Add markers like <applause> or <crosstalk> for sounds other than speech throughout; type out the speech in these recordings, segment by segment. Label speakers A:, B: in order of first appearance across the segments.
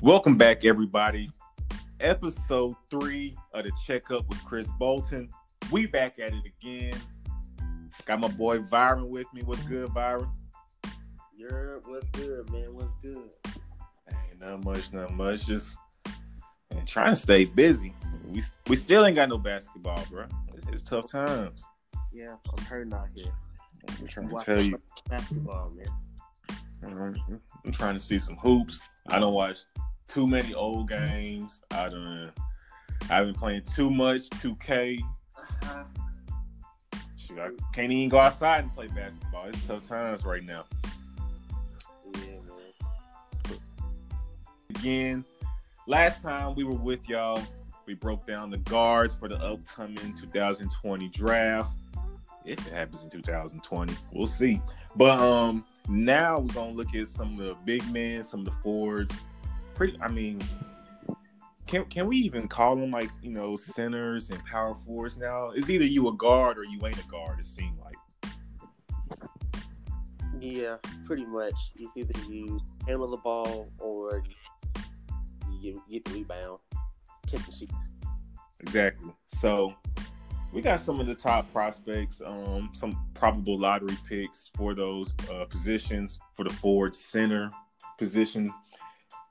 A: Welcome back, everybody. Episode three of the checkup with Chris Bolton. We back at it again. Got my boy Vyron with me. What's good, Vyron?
B: You're what's good, man? What's good?
A: Ain't not much, not much. Just trying to stay busy. We we still ain't got no basketball, bro. It's, it's tough times.
B: Yeah, I'm hurting out here.
A: I'm trying to tell you.
B: basketball, man.
A: I'm, I'm trying to see some hoops. I don't watch too many old games. I don't. I've been playing too much 2K.
B: Uh-huh.
A: Shoot, I can't even go outside and play basketball. It's tough times right now.
B: Yeah.
A: Again, last time we were with y'all, we broke down the guards for the upcoming 2020 draft. If it happens in 2020, we'll see. But um, now we're gonna look at some of the big men, some of the forwards. Pretty, I mean, can can we even call them like you know centers and power forwards now? It's either you a guard or you ain't a guard. It seems like.
B: Yeah, pretty much. It's either you handle the ball or you get the rebound, catch and shoot.
A: Exactly. So we got some of the top prospects, um, some probable lottery picks for those uh, positions for the forward center positions.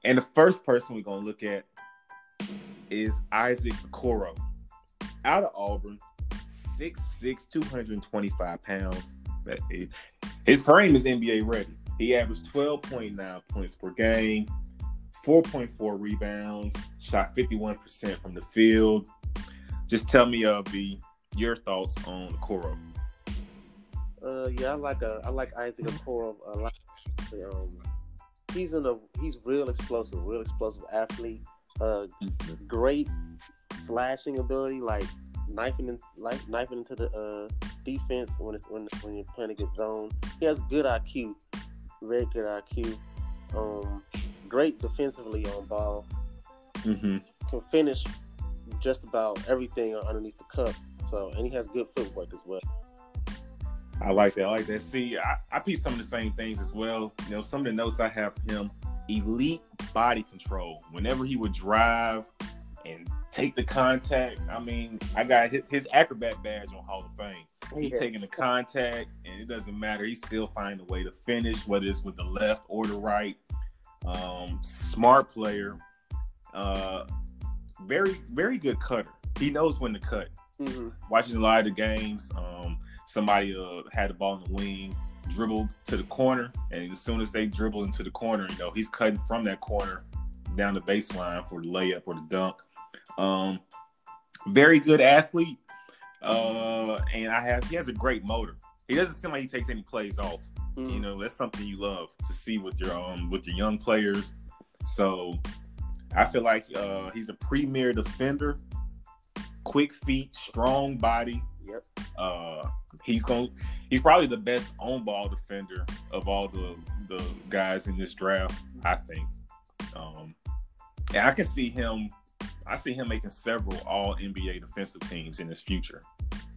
A: And the first person we're gonna look at is Isaac Okoro Out of Auburn, 6'6", 225 pounds. His frame is NBA ready. He averaged 12.9 points per game, 4.4 rebounds, shot 51% from the field. Just tell me, uh, B, your thoughts on Okoro.
B: Uh, yeah, I like a I like Isaac Okoro a lot. Um, he's in a he's real explosive, real explosive athlete. Uh, great slashing ability, like knifing in, like knifing into the uh, defense when it's when when you're playing a good zone. He has good IQ, very good IQ. Um, great defensively on ball.
A: Mm-hmm.
B: Can finish just about everything underneath the cup. So and he has good footwork as well.
A: I like that. I like that. See, I, I peep some of the same things as well. You know, some of the notes I have him: elite body control. Whenever he would drive and take the contact, I mean, I got his, his acrobat badge on Hall of Fame. He's
B: Yeah.
A: taking the contact, and it doesn't matter. He still find a way to finish, whether it's with the left or the right. Um, smart player. Uh, very, very good cutter. He knows when to cut.
B: hmm
A: Watching a lot of the games, um, somebody uh, had the ball in the wing, dribbled to the corner, and as soon as they dribble into the corner, you know he's cutting from that corner down the baseline for the layup or the dunk. Um, very good athlete, uh, and I have he has a great motor. He doesn't seem like he takes any plays off.
B: Mm-hmm.
A: You know that's something you love to see with your um with your young players. So I feel like uh, he's a premier defender, quick feet, strong body.
B: Yep.
A: Uh, he's going he's probably the best on ball defender of all the the guys in this draft. I think. Um, and I can see him. I see him making several All NBA defensive teams in his future.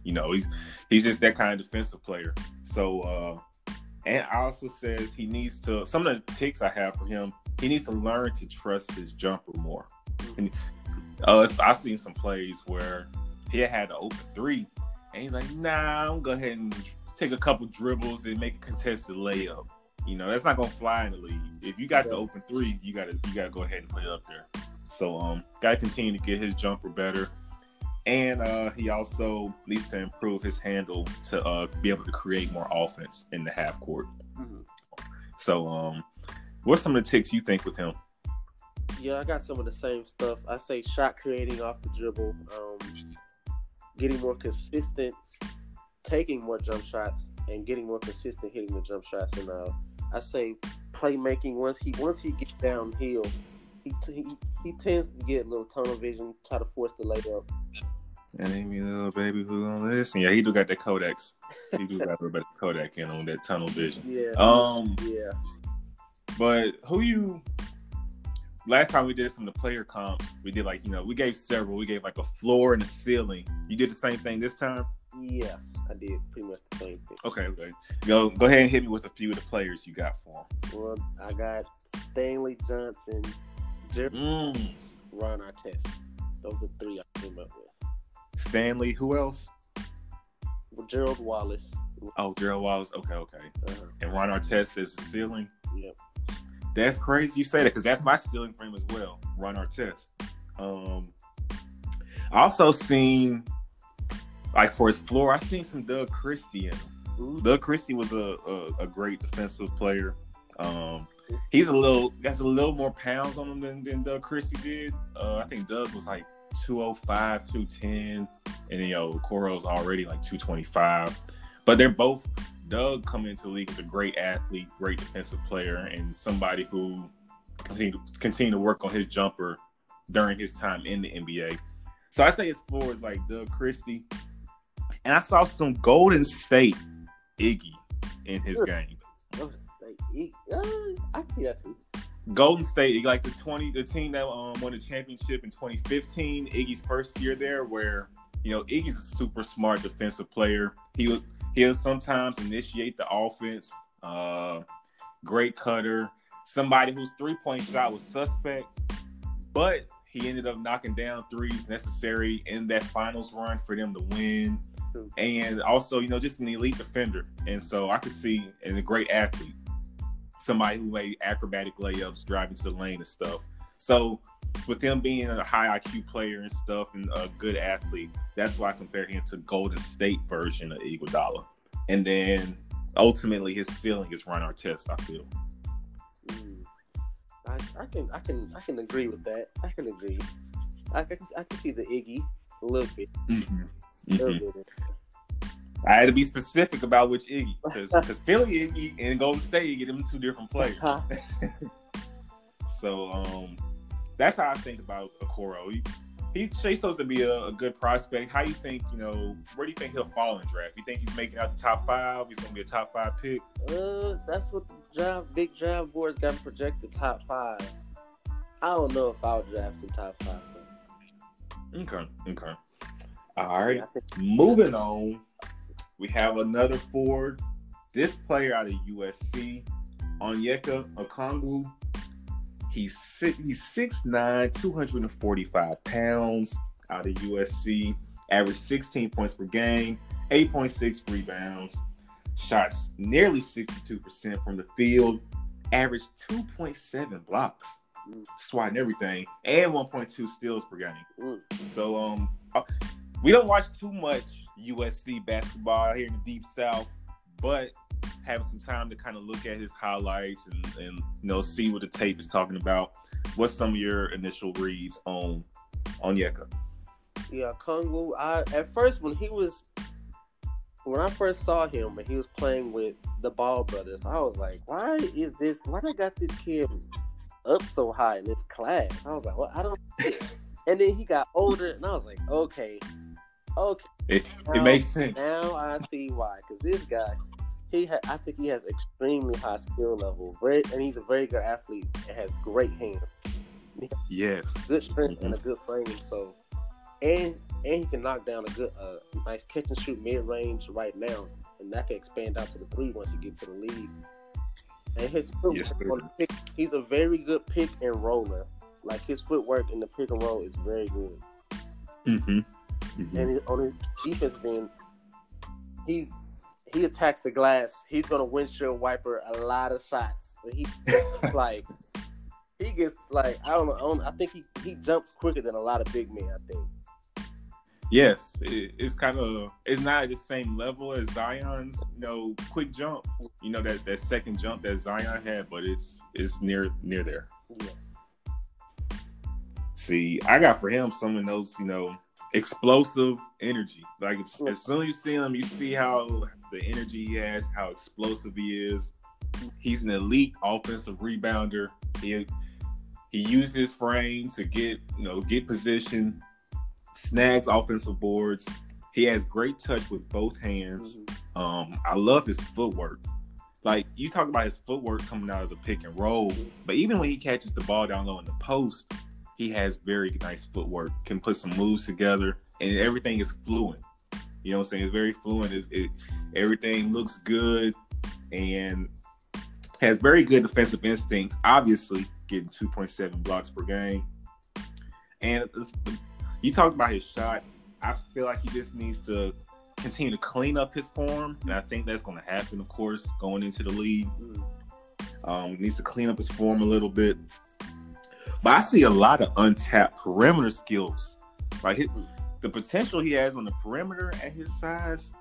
A: You know, he's he's just that kind of defensive player. So, uh, and I also says he needs to. Some of the ticks I have for him, he needs to learn to trust his jumper more. And, uh, so I've seen some plays where he had to open three, and he's like, "Nah, I'm gonna go ahead and take a couple dribbles and make a contested layup." You know, that's not gonna fly in the league. If you got the open three, you gotta you gotta go ahead and put it up there. So um, gotta continue to get his jumper better, and uh, he also needs to improve his handle to uh, be able to create more offense in the half court.
B: Mhm.
A: So um, what's some of the ticks you think with him?
B: Yeah, I got some of the same stuff. I say shot creating off the dribble, um, getting more consistent, taking more jump shots, and getting more consistent hitting the jump shots. And uh, I say playmaking. Once he once he gets downhill, he, t- he he tends to get a little tunnel vision, try to force the layup.
A: And Amy, little baby, who gonna listen? Yeah, he do got that Codex. He do got a little bit of Kodak in on that tunnel vision. <laughs>
B: Yeah.
A: Um,
B: yeah.
A: but who you? Last time we did some of the player comps, we did like you know we gave several. We gave like a floor and a ceiling. You did the same thing this time.
B: Yeah. I did pretty much the same thing.
A: Okay, okay. Go go ahead and hit me with a few of the players you got for him.
B: Well, I got Stanley Johnson, Derrick
A: Mm.
B: Ron Artest. Those are three I came up with.
A: Stanley. Who else?
B: With Gerald Wallace.
A: Oh, Gerald Wallace. Okay, okay.
B: Uh-huh.
A: And Ron Artest is the ceiling.
B: Yep.
A: That's crazy you say that because that's my ceiling frame as well. Ron Artest. Um, I also seen like for his floor, I seen some Doug Christie in him. Doug Christie was a, a, a great defensive player. Um, he's a little has a little more pounds on him than, than Doug Christie did. Uh, I think Doug was like 205, 210, and you know Coro's already like 225. But they're both Doug coming into the league as a great athlete, great defensive player, and somebody who continue continue to work on his jumper during his time in the NBA. So I say his floor is like Doug Christie, and I saw some Golden State Iggy in his
B: Sure. Golden
A: game.
B: State. He- uh, I see that too.
A: Golden State, like the twenty, the team that um, won the championship in 2015, Iggy's first year there, where you know Iggy's a super smart defensive player. He would he'll sometimes initiate the offense. Uh, great cutter, somebody whose three point shot was suspect, but he ended up knocking down threes necessary in that finals run for them to win. And also, you know, just an elite defender. And so I could see and a great athlete somebody who made acrobatic layups, driving to the lane and stuff. So with him being a high IQ player and stuff and a good athlete, that's why I compare him to Golden State version of Iguodala. And then ultimately his ceiling is Ron Artest, I feel.
B: Mm. I, I can I can I can agree with that. I can agree. I can I can see the Iggy a little bit.
A: Mm-hmm.
B: A little bit.
A: I had to be specific about which Iggy because <laughs> Philly Iggy and Golden State Iggy, them two different players. <laughs> So um, that's how I think about Okoro. He, he he's supposed to be a, a good prospect. How do you think? You know, where do you think he'll fall in draft? You think he's making out the top five? He's going to be a top five pick.
B: Uh, that's what the draft big draft boards got projected top five. I don't know if I'll draft him top five. though.
A: Okay, okay. All right. Moving on, we have another forward. This player out of USC, Onyeka Okongwu. He's six, he's 6'9", 245 pounds out of USC. Averaged 16 points per game, 8.6 rebounds. Shots nearly 62% from the field. Averaged 2.7 blocks. Swatting everything. And 1.2 steals per game. So um, uh, we don't watch too much USC basketball here in the deep south, but having some time to kind of look at his highlights and, and you know see what the tape is talking about. What's some of your initial reads on Onyeka?
B: yeah, Kungwu. I at first when he was when I first saw him and he was playing with the Ball brothers, I was like, why is this? Why they got this kid up so high in this class? I was like, well, I don't. <laughs> and then he got older, and I was like, okay, okay.
A: It,
B: Now-
A: it makes sense.
B: Now I see why. Because this guy, he ha- I think he has extremely high skill level. Very, and he's a very good athlete and has great hands,
A: Yes.
B: good strength, and a good frame. So, and and he can knock down a good, uh, nice catch and shoot mid range right now, and that can expand out to the three once you get to the league. And his footwork
A: Yes, sir.
B: on the pick, he's a very good pick and roller. Like his footwork in the pick and roll is very good.
A: Mm-hmm.
B: and he- on his defense end, he's he attacks the glass. He's gonna windshield wiper a lot of shots. But he <laughs> like he gets like I don't know. I, don't, I think he he jumps quicker than a lot of big men. I think.
A: Yes, it, it's kind of it's not at the same level as Zion's, you know, quick jump. You know that that second jump that Zion had, but it's it's near near there.
B: Yeah.
A: See, I got for him some of those, you know, explosive energy. Like as, soon as you see him, you see how the energy he has, how explosive he is. He's an elite offensive rebounder. He he uses his frame to get you know get position, snags offensive boards. He has great touch with both hands.
B: Mhm.
A: Um, I love his footwork. Like you talk about his footwork coming out of the pick and roll, but even when he catches the ball down low in the post, he has very nice footwork. Can put some moves together, and everything is fluent. You know what I'm saying? It's very fluent. It's, it everything looks good, and has very good defensive instincts. Obviously, getting 2.7 blocks per game. And you talked about his shot. I feel like he just needs to continue to clean up his form, and I think that's going to happen, of course, going into the league. Um, needs to clean up his form a little bit. But I see a lot of untapped perimeter skills. Like his, mm. the potential he has on the perimeter at his size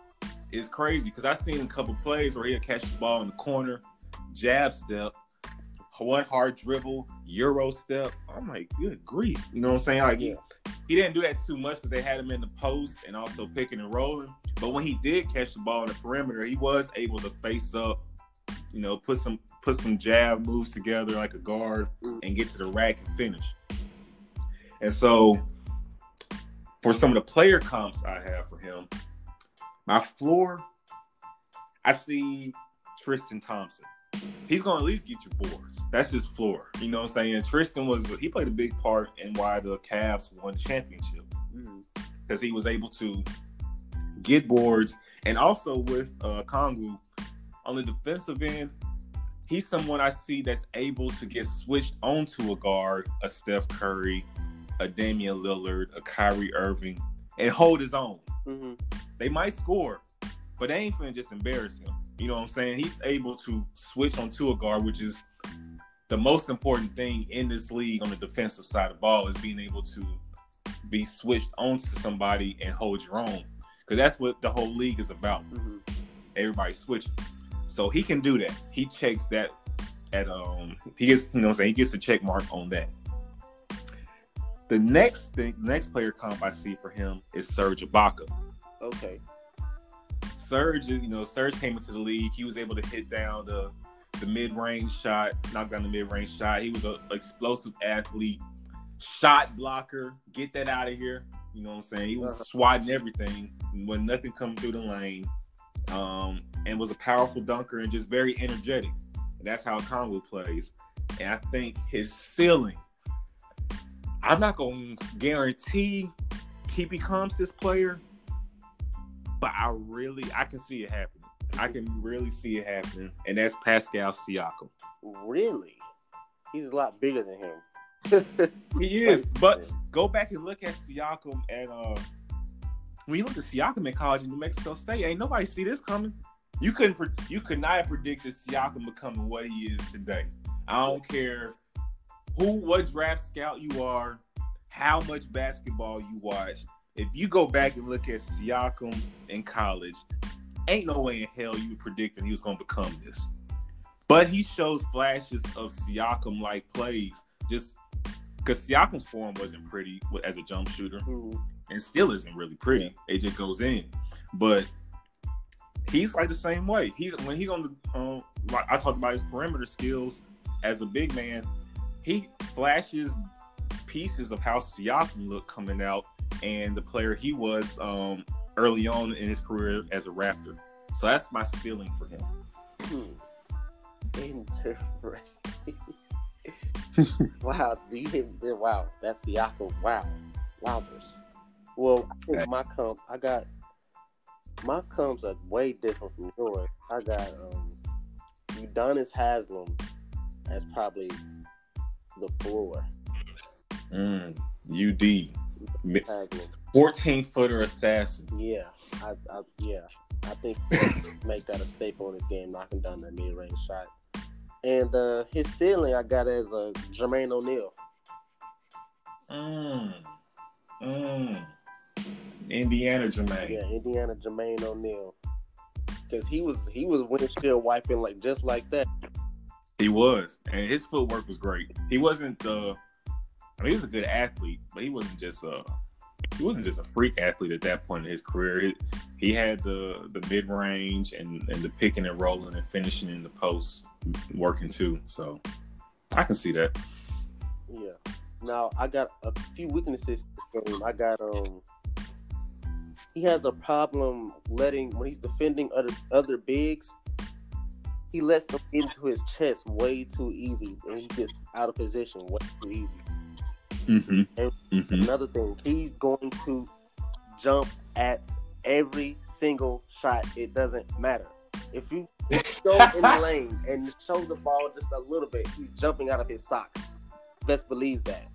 A: is crazy. Because I've seen a couple plays where he'll catch the ball in the corner, jab step, one hard dribble, euro step. I'm like, good grief. You know what I'm saying? Like he, he didn't do that too much because they had him in the post and also picking and rolling. But when he did catch the ball in the perimeter, he was able to face up, you know, put some put some jab moves together like a guard and get to the rack and finish. And so for some of the player comps I have for him, my floor, I see Tristan Thompson. He's gonna at least get you boards. That's his floor. You know what I'm saying? Tristan was he played a big part in why the Cavs won championship. Because he was able to get boards and also with uh Kongu on the defensive end, he's someone I see that's able to get switched onto a guard, a Steph Curry, a Damian Lillard, a Kyrie Irving, and hold his own.
B: Mm-hmm.
A: They might score, but they ain't finna just embarrass him. You know what I'm saying? He's able to switch onto a guard, which is the most important thing in this league on the defensive side of the ball is being able to be switched onto somebody and hold your own. Because that's what the whole league is about.
B: Mm-hmm.
A: Everybody switching. So he can do that. He checks that at um he gets you know what I'm saying he gets a check mark on that. The next thing next player comp I see for him is Serge Ibaka.
B: Okay.
A: Serge, you know, Serge came into the league. He was able to hit down the the mid range shot, knock down the mid range shot. He was an explosive athlete, shot blocker. Get that out of here. You know what I'm saying? He was
B: Uh-huh.
A: swatting everything when nothing come through the lane, um, and was a powerful dunker and just very energetic. And that's how Conway plays. And I think his ceiling. I'm not gonna guarantee he becomes this player, but I really I can see it happening. I can really see it happening, and that's Pascal Siakam.
B: Really? He's a lot bigger than him.
A: He <laughs> is, but go back and look at Siakam and uh when you look at Siakam in college in New Mexico State, ain't nobody see this coming. You couldn't pre- you could not have predicted Siakam becoming what he is today. I don't care who what draft scout you are, how much basketball you watch. If you go back and look at Siakam in college, ain't no way in hell you predicting he was gonna become this. But he shows flashes of Siakam like plays just because Siakam's form wasn't pretty as a jump shooter
B: Mhm.
A: And still isn't really pretty. It just goes in. But he's like the same way. He's when he's on the um, like I talked about his perimeter skills as a big man. He flashes pieces of how Siakam looked coming out and the player he was um, early on in his career as a Raptor. So that's my ceiling for him.
B: Hmm. <laughs> Interesting. <laughs> wow, you didn't. Wow, that's Siakam. Wow, wowzers. Well, I think my comp, I got my comps are way different from yours. I got um, Udonis Haslem as probably the floor.
A: Mm, UD,
B: Haslem.
A: 14 footer assassin.
B: Yeah, I, I yeah, I think <laughs> make that a staple in his game, knocking down that mid range shot. And uh, his ceiling, I got as a Jermaine O'Neal.
A: Mm, mm. Indiana Jermaine.
B: Yeah, Indiana Jermaine O'Neal. Because he was he was windshield wiping like just like that.
A: He was, and his footwork was great. He wasn't the, I mean, he was a good athlete, but he wasn't just a, he wasn't just a freak athlete at that point in his career. He, he had the the mid range and and the picking and rolling and finishing in the post working too. So I can see that.
B: Yeah. Now I got a few weaknesses. I got um. He has a problem letting when he's defending other other bigs. He lets them into his chest way too easy, and he gets out of position way too easy.
A: Mm-hmm. Mm-hmm.
B: Another thing, he's going to jump at every single shot. It doesn't matter. If you, if you go in the <laughs> lane and show the ball just a little bit, he's jumping out of his socks. Best believe that.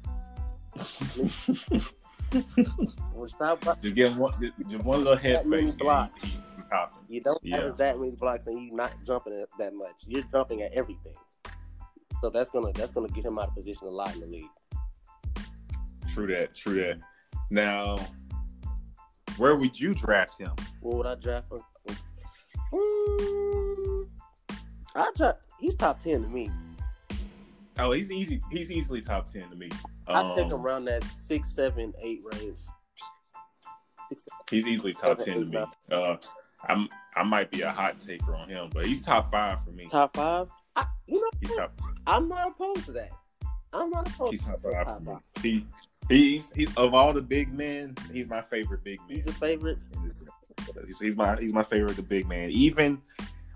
B: <laughs> When stop
A: Just give one, just, just one little headspace.
B: blocks. You don't
A: Yeah.
B: average that many blocks and you're not jumping that much. You're jumping at everything. So that's gonna that's gonna get him out of position a lot in the league.
A: True that. True that. Now, where would you draft him?
B: What would I draft him? Mm, I draft. He's top ten to me.
A: Oh, he's easy. He's easily top ten to me.
B: I take
A: Um,
B: around that six, seven, eight range. Six,
A: He's easily top ten to me. Uh, I'm I might be a hot taker on him, but he's top five for me.
B: top five. I, you know,
A: He's top.
B: I'm not opposed to that. I'm not opposed.
A: He's
B: to
A: top
B: that.
A: five
B: Top
A: for me.
B: five.
A: He he's he's of all the big men, he's my favorite big man.
B: He's your favorite.
A: He's, he's my he's my favorite the big man. Even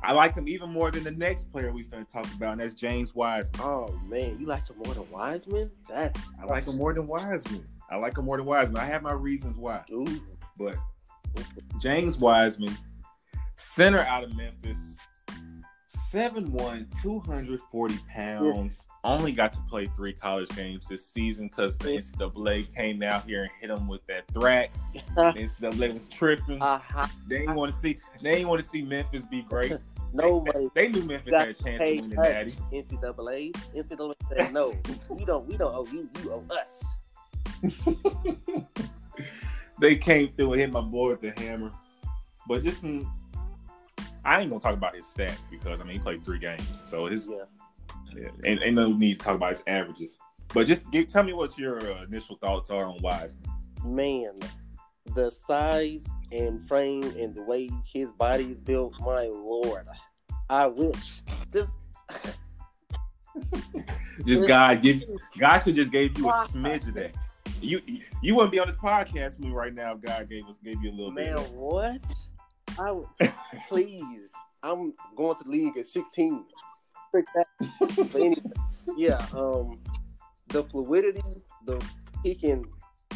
A: I like him even more than the next player we finna talk about, and that's James Wiseman.
B: Oh man, you like him more than Wiseman? That's
A: I like him more than Wiseman. I like him more than Wiseman. I have my reasons why.
B: ooh.
A: But James Wiseman, center out of Memphis, 7'1, 240 pounds. Only got to play three college games this season because the NCAA came out here and hit him with that thrax. The NCAA was tripping.
B: Aha.
A: They didn't want to see. They didn't want to see Memphis be great. <laughs>
B: Nobody
A: They knew Memphis had a chance to win the Natty.
B: NCAA. NCAA said no. we don't. We don't owe you. You owe us. <laughs>
A: they came through and hit my boy with the hammer. But just, mm, I ain't gonna talk about his stats because I mean he played three games, so his
B: Yeah.
A: yeah, ain't, ain't no need to talk about his averages. But just give, tell me what your uh, initial thoughts are on Wiseman.
B: Man, the size and frame and the way his body is built, my lord. I wish. Just <laughs>
A: Just God give God should just gave you a smidge of that. You you wouldn't be on this podcast with me right now if God gave us gave you a little
B: man,
A: bit. Of
B: what? I would <laughs> please. I'm going to the league at 16. That. But anyway, yeah, um, the fluidity, the he can,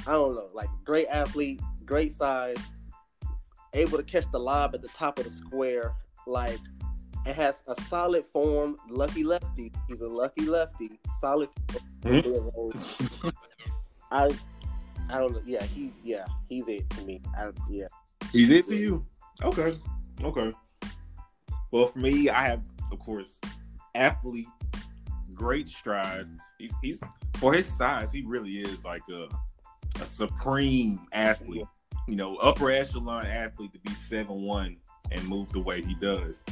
B: I don't know, like great athlete, great size, able to catch the lob at the top of the square, like it has a solid form. Lucky lefty, he's a lucky lefty, solid. I, I don't know. Yeah, he's yeah, he's it to me. I, yeah,
A: He's it to you? Okay. Okay. Well, for me, I have, of course, athlete, great stride. He's, he's for his size, he really is like a a supreme athlete. You know, upper echelon athlete to be seven one and move the way he does.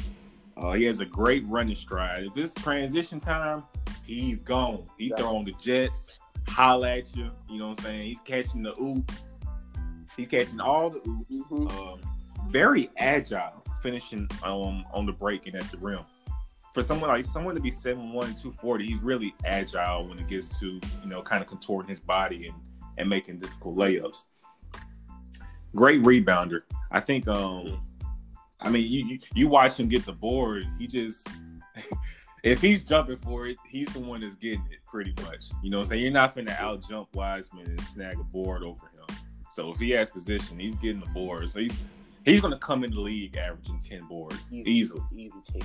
A: Uh, he has a great running stride. If it's transition time, he's gone. He
B: Yeah.
A: throwing the jets, holla at you. You know what I'm saying? He's catching the oop. He's catching all the oops.
B: Mhm.
A: Um, very agile, finishing um, on the break and at the rim. For someone like someone to be 7'1", 240, he's really agile when it gets to you know kind of contorting his body and and making difficult layups. Great rebounder. I think. Um, I mean, you, you you watch him get the board. He just <laughs> if he's jumping for it, he's the one that's getting it pretty much. You know what I'm saying? You're not finna out jump Wiseman and snag a board over him. So if he has position, he's getting the board. So he's he's gonna come in the league averaging 10 boards
B: easy,
A: easily.
B: easy.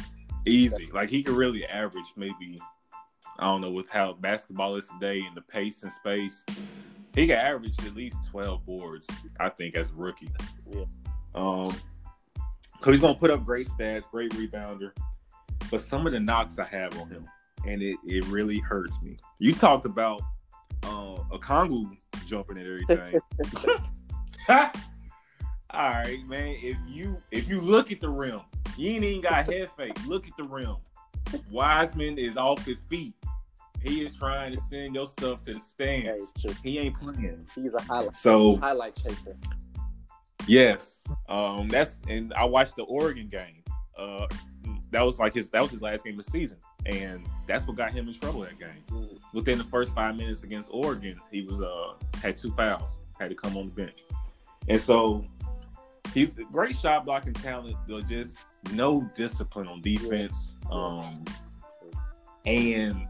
A: Easy. Like he could really average maybe I don't know with how basketball is today and the pace and space. He could average at least 12 boards, I think, as a rookie.
B: Yeah.
A: Um because he's gonna put up great stats, great rebounder. But some of the knocks I have on him, and it, it really hurts me. You talked about uh, Okongwu jumping at <laughs> everything. <laughs> All right, man. If you if you look at the rim, you ain't even got head fake. Look at the rim. Wiseman is off his feet. He is trying to send your stuff to the stands. He ain't playing.
B: He's a highlight
A: So
B: highlight chaser.
A: yes, um, that's and I watched the Oregon game. Uh, that was like his that was his last game of the season, and that's what got him in trouble that game.
B: Mm,
A: Within the first five minutes against Oregon, he was uh had two fouls, had to come on the bench, and so he's a great shot blocking talent, but just no discipline on defense, um, and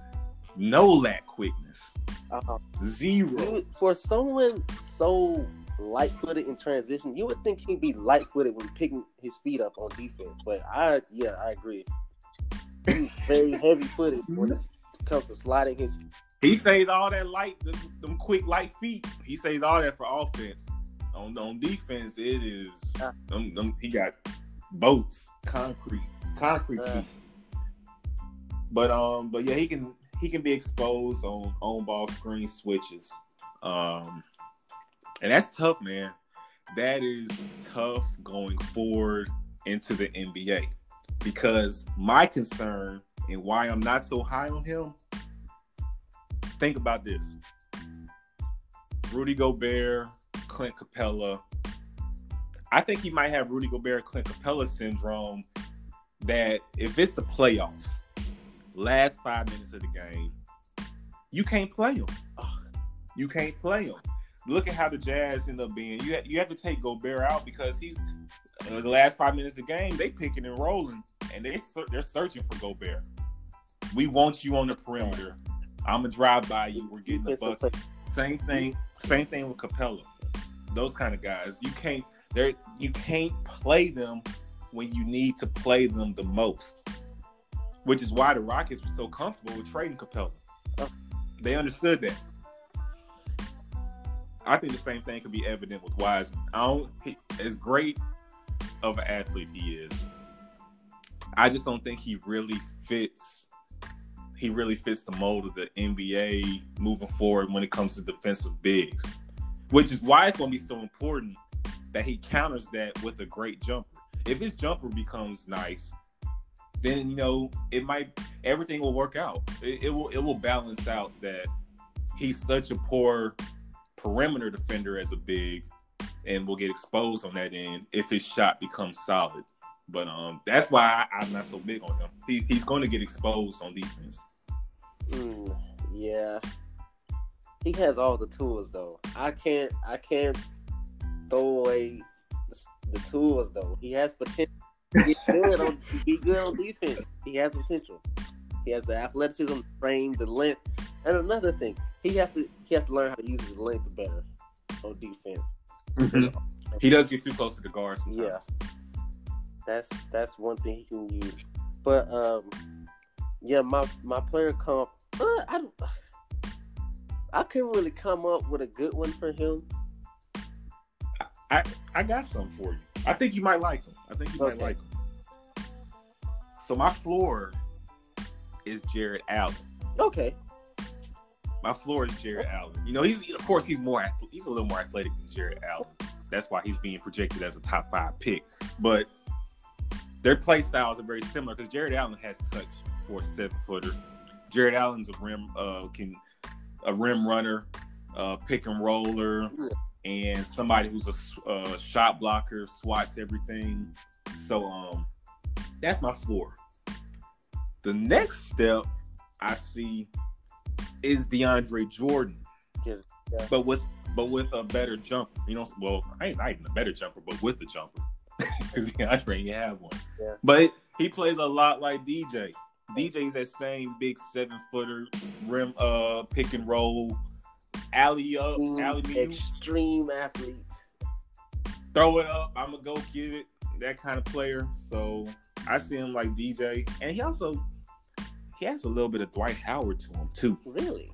A: no lack quickness,
B: Uh-huh.
A: zero.
B: Would- for someone so light-footed in transition, you would think he'd be light-footed when picking his feet up on defense. But I, yeah, I agree. He's very <laughs> heavy-footed when it comes to sliding his
A: He says all that light, them, them quick light feet. He says all that for offense. On on defense, it is
B: Yeah.
A: them, them, he got boats, concrete, concrete
B: Yeah.
A: feet. But um, but yeah, he can he can be exposed on on ball screen switches. Um, and that's tough, man. That is tough going forward into the NBA because my concern and why I'm not so high on him. Think about this: Rudy Gobert, Clint Capela. I think he might have Rudy Gobert, Clint Capela syndrome. That if it's the playoffs, last five minutes of the game, you can't play him. You can't play him. Look at how the Jazz end up being. You have, you have to take Gobert out because he's uh, the last five minutes of the game. They picking and rolling, and they they're searching for Gobert. We want you on the perimeter. I'm gonna drive by you. We're getting the bucket. Same thing. Same thing with Capela. Those kind of guys. You can't. They you can't play them when you need to play them the most. Which is why the Rockets were so comfortable with trading Capela. They understood that. I think the same thing could be evident with Wiseman. I don't. He, as great of an athlete he is, I just don't think he really fits. He really fits the mold of the NBA moving forward when it comes to defensive bigs, which is why it's going to be so important that he counters that with a great jumper. If his jumper becomes nice, then you know it might everything will work out. It, it will it will balance out that he's such a poor perimeter defender as a big and will get exposed on that end if his shot becomes solid. But um, that's why I, I'm not so big on him. He, he's going to get exposed on defense.
B: Mm, yeah. He has all the tools though. I can't I can't throw away the, the tools though. He has potential be good on be good on defense. He has potential. He has the athleticism, the frame, the length. And another thing, he has to he has to learn how to use his length better on defense.
A: He does get too close to the guard sometimes.
B: Yeah. That's that's one thing he can use. But um, yeah, my my player comp, uh, I don't, I couldn't really come up with a good one for him.
A: I, I got some for you. I think you might like him. I think you might like him. So my floor is Jarrett Allen.
B: Okay,
A: My floor is Jarrett Allen. You know, he's of course he's more he's a little more athletic than Jarrett Allen. That's why he's being projected as a top five pick. But their play styles are very similar because Jarrett Allen has touch for a seven footer. Jarrett Allen's a rim uh can a rim runner, uh pick and roller, and somebody who's a uh, shot blocker, swats everything. So um that's my floor. The next step I see is DeAndre Jordan,
B: Yeah,
A: but with but with a better jumper. You know, well, I ain't not even a better jumper, but with the jumper, because DeAndre ain't have one.
B: Yeah.
A: But he plays a lot like DJ. DJ's that same big seven footer rim, uh, pick and roll, alley up, alley
B: extreme, extreme athlete.
A: throw it up. I'm gonna go get it. That kind of player. So I see him like DJ, and he also he has a little bit of Dwight Howard to him too.
B: Really?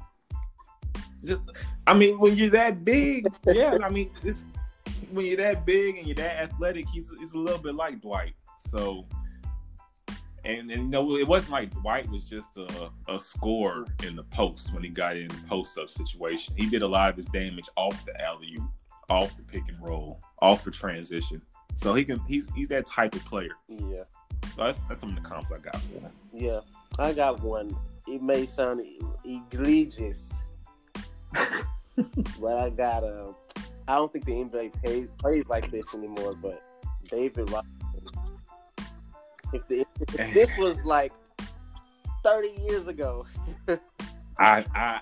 A: Just, I mean, when you're that big, yeah. I mean, it's when you're that big and you're that athletic, he's he's a little bit like Dwight. So, and and you know, it wasn't like Dwight was just a a scorer in the post when he got in the post up situation. He did a lot of his damage off the alley oop, off the pick and roll, off the transition. So he can he's he's that type of player.
B: Yeah,
A: So that's that's some of the comps I got for him.
B: yeah. I got one. It may sound e- egregious, <laughs> but I got a. I don't think the NBA plays, plays like this anymore. But David Robinson. If, the, if this was like thirty years ago, <laughs>
A: I I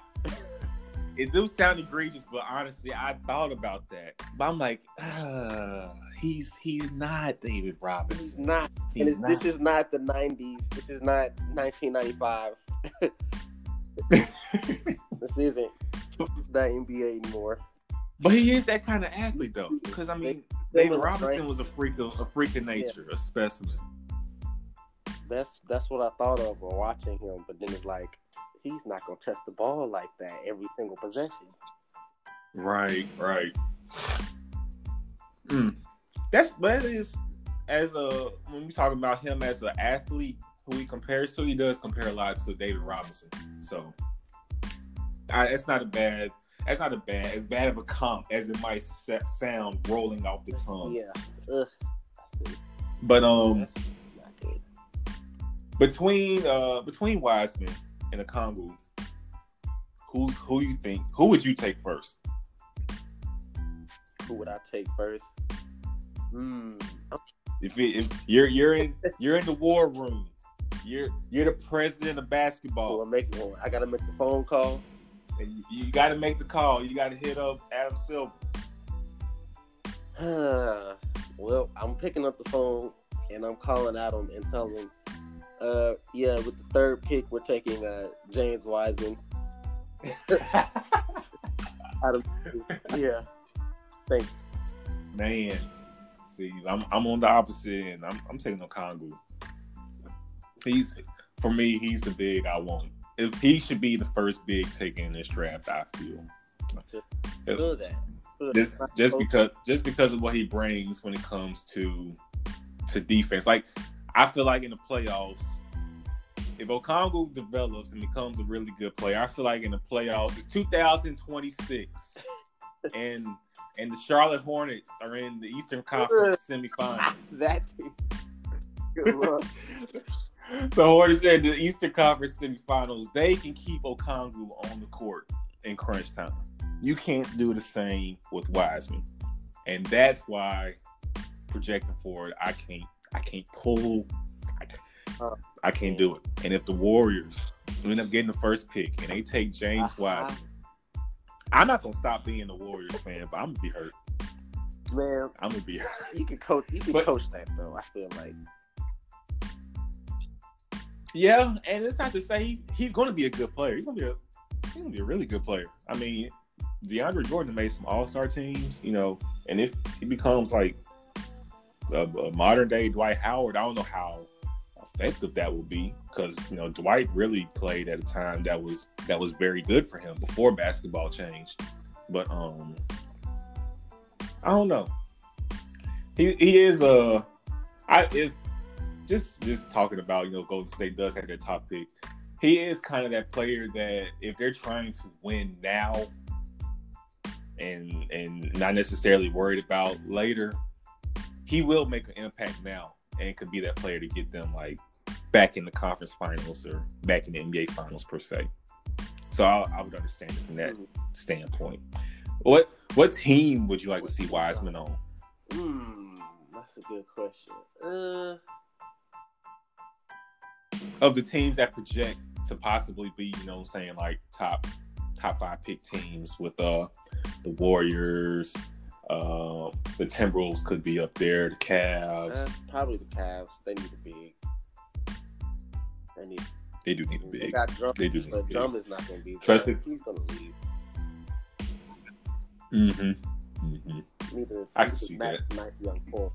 A: it do sound egregious, but honestly, I thought about that. But I'm like, uh, he's he's not David Robinson.
B: not.
A: He's not.
B: this is not the '90s. This is not 1995. <laughs> This isn't the NBA anymore.
A: But he is that kind of athlete though, because I mean, David Robinson was a freak of a freak of nature, a specimen.
B: That's that's what I thought of when watching him. But then it's like he's not gonna touch the ball like that every single possession.
A: Right, right. Mm. That's that is as a when we talk about him as an athlete who he compares to, he does compare a lot to David Robinson. So I, it's not a bad that's not a bad as bad of a comp as it might sound rolling off the tongue.
B: Yeah. Ugh.
A: But um between uh between Wiseman and Okongwu, who's who you think who would you take first?
B: Who would I take first? Hmm.
A: If it, if you're you're in you're in the war room, you're you're the president of basketball.
B: Make one. I gotta make the phone call.
A: And you, you got to make the call. You got to hit up Adam Silver. <sighs>
B: well, I'm picking up the phone and I'm calling Adam and telling him, uh, yeah, with the third pick, we're taking uh, James Wiseman. <laughs> Adam, yeah. Thanks.
A: Man, see, I'm I'm on the opposite end. I'm I'm taking Okongwu. He's for me, he's the big I want. If he should be the first big taken in this draft, I feel.
B: Feel that.
A: Just just because just because of what he brings when it comes to to defense. Like I feel like in the playoffs, if Okongwu develops and becomes a really good player, I feel like in the playoffs, it's 2026, <laughs> and and the Charlotte Hornets are in the Eastern Conference semifinals. <laughs>
B: that. Good luck. <laughs>
A: the Hornets in the Eastern Conference semifinals. They can keep Okongwu on the court in crunch time. You can't do the same with Wiseman, and that's why projecting forward, I can't. I can't pull. I, I can't do it. And if the Warriors end up getting the first pick and they take James uh-huh. Wiseman, I'm not gonna stop being a Warriors fan, but I'm gonna be hurt.
B: Man,
A: I'm gonna be hurt.
B: You can coach. You can but, coach that though. I feel like.
A: Yeah, and it's not to say he, he's going to be a good player. He's going to be a he's going to be a really good player. I mean, DeAndre Jordan made some All Star teams, you know, and if he becomes like a, a modern day Dwight Howard, I don't know how effective that will be because you know Dwight really played at a time that was that was very good for him before basketball changed. But um, I don't know. He he is a uh, I if just just talking about you know Golden State does have their top pick. He is kind of that player that if they're trying to win now and and not necessarily worried about later, he will make an impact now and could be that player to get them like back in the conference finals or back in the NBA finals per se. So I, I would understand it from that mm. standpoint. What what team would you like to see Wiseman on?
B: Hmm, that's a good question. Uh,
A: of the teams that project to possibly be, you know, saying like top top five pick teams with uh the Warriors, uh, the Timberwolves could be up there, the Cavs. Uh,
B: probably the Cavs. They need a big. They need.
A: They do need a big. They,
B: got Drum,
A: they do
B: need but Drum is not going to be. Especially, he's going to leave.
A: Mm-hmm. Mm-hmm.
B: Neither.
A: I can see that.
B: Nice young four.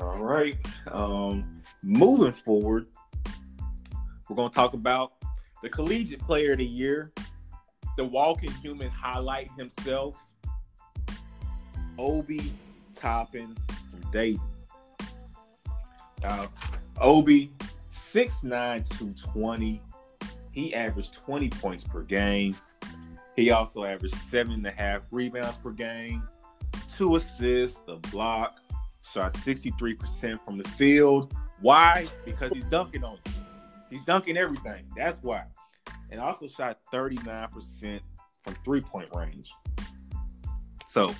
A: All right. Um, moving forward, we're going to talk about the collegiate player of the year, the walking human highlight himself, Obi Toppin from Dayton. Uh, Obi, 6'9, 220. He averaged 20 points per game. He also averaged seven and a half rebounds per game, two assists, a block, shot 63% from the field. Why? Because he's dunking on you. He's dunking everything. That's why. And also shot 39% from three point range. So,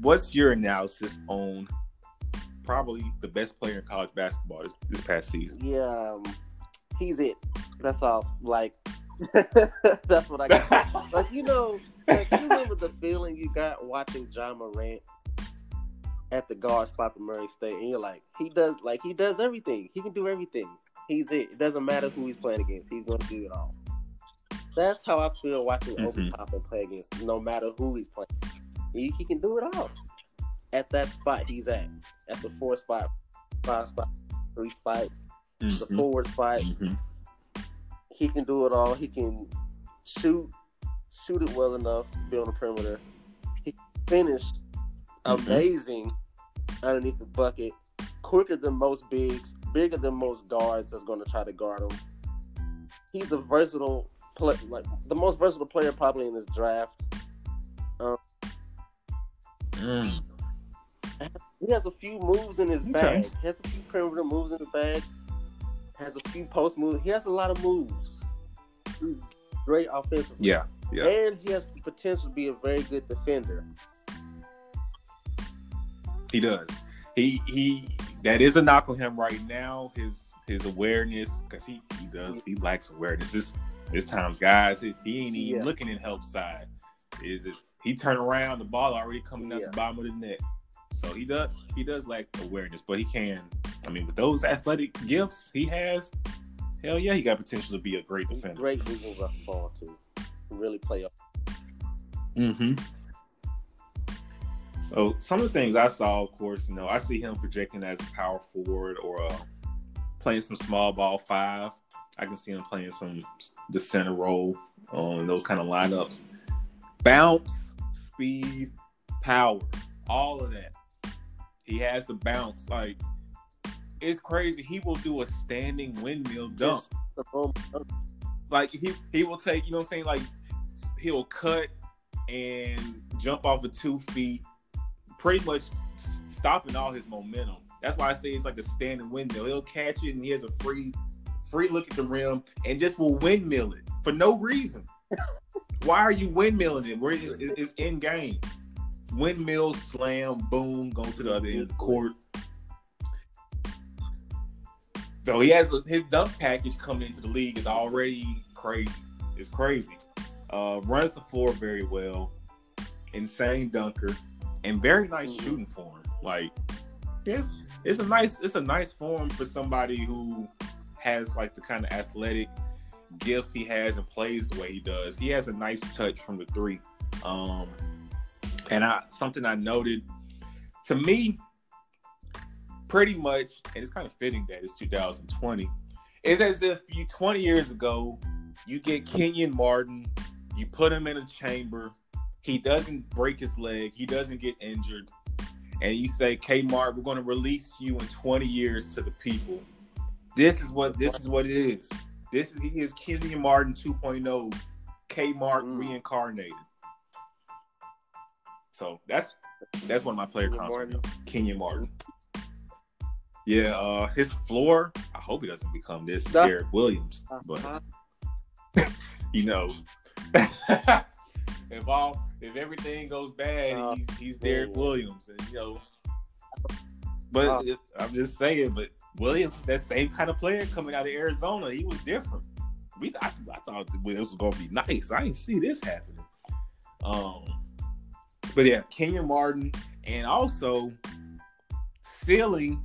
A: what's your analysis on probably the best player in college basketball this, this past season?
B: Yeah, um, he's it. That's all. Like, <laughs> that's what I got. <laughs> like, you know, like, you remember the feeling you got watching Ja Morant at the guard spot for Murray State, and you're like, he does like he does everything. He can do everything. He's it. It doesn't matter who he's playing against. He's gonna do it all. That's how I feel watching mm-hmm. Obi Toppin play against. No matter who he's playing, he, he can do it all. At that spot he's at, at the four spot, five spot, three spot, the
A: Mhm.
B: forward spot.
A: Mhm.
B: He can do it all. He can shoot, shoot it well enough to be on the perimeter. He can finish
A: Mhm.
B: amazing underneath the bucket, quicker than most bigs, bigger than most guards that's going to try to guard him. He's a versatile play, like the most versatile player probably in this draft.
A: Mm.
B: He has a few moves in his
A: Okay.
B: bag. He has a few perimeter moves in his bag. Has a few post moves. He has a lot of moves. He's great offensively.
A: Yeah. Yeah.
B: And he has the potential to be a very good defender.
A: He does. He he. That is a knock on him right now. His his awareness, because he he does he lacks awareness. This this time, guys, he, he ain't even
B: Yeah.
A: looking at help side. Is it? He turned around, the ball already coming out
B: Yeah.
A: the bottom of the net. So he does he does lack awareness, but he can. I mean, with those athletic gifts he has, hell yeah, he got potential to be a great defender.
B: great moving off the ball too. Really play up.
A: Mm-hmm. So some of the things I saw, of course, you know, I see him projecting as a power forward or uh, playing some small ball five. I can see him playing some the center role on those kind of lineups. Bounce, speed, power, all of that. He has the bounce. Like it's crazy. He will do a standing windmill dunk
B: Just the moment.
A: like he he will take you know what I'm saying like he'll cut and jump off of two feet, pretty much stopping all his momentum. That's why I say it's like a standing windmill. He'll catch it and he has a free free look at the rim and just will windmill it for no reason. why are you windmilling it? Where it's in game? Windmill slam, boom, go to the other end of the court. So he has a, his dunk package coming into the league is already crazy. It's crazy. Uh, runs the floor very well. Insane dunker and very nice
B: Mhm.
A: shooting form. Like, it's it's a nice it's a nice form for somebody who has like the kind of athletic gifts he has and plays the way he does. He has a nice touch from the three. Um, and I something I noted to me pretty much, and it's kind of fitting that it's 2020. It's as if you 20 years ago, you get Kenyon Martin, you put him in a chamber, he doesn't break his leg, he doesn't get injured, and you say, K Mart, we're going to release you in 20 years to the people. This is what this is what it is. This is he is Kenyon Martin 2.0, K Mart
B: Mm.
A: reincarnated. So that's that's one of my player.
B: Martin.
A: Kenyon Martin. Yeah, uh, his floor. I hope he doesn't become this
B: Duh.
A: Derrick Williams,
B: Uh-huh.
A: but <laughs> you know, <laughs> if all if everything goes bad,
B: Uh,
A: he's he's Derrick
B: yeah.
A: Williams, and you know. But
B: Uh.
A: it- I'm just saying, but Williams was that same kind of player coming out of Arizona. He was different. We I, I thought this was gonna be nice. I didn't see this happening. Um, but yeah, Kenyon Martin, and also ceiling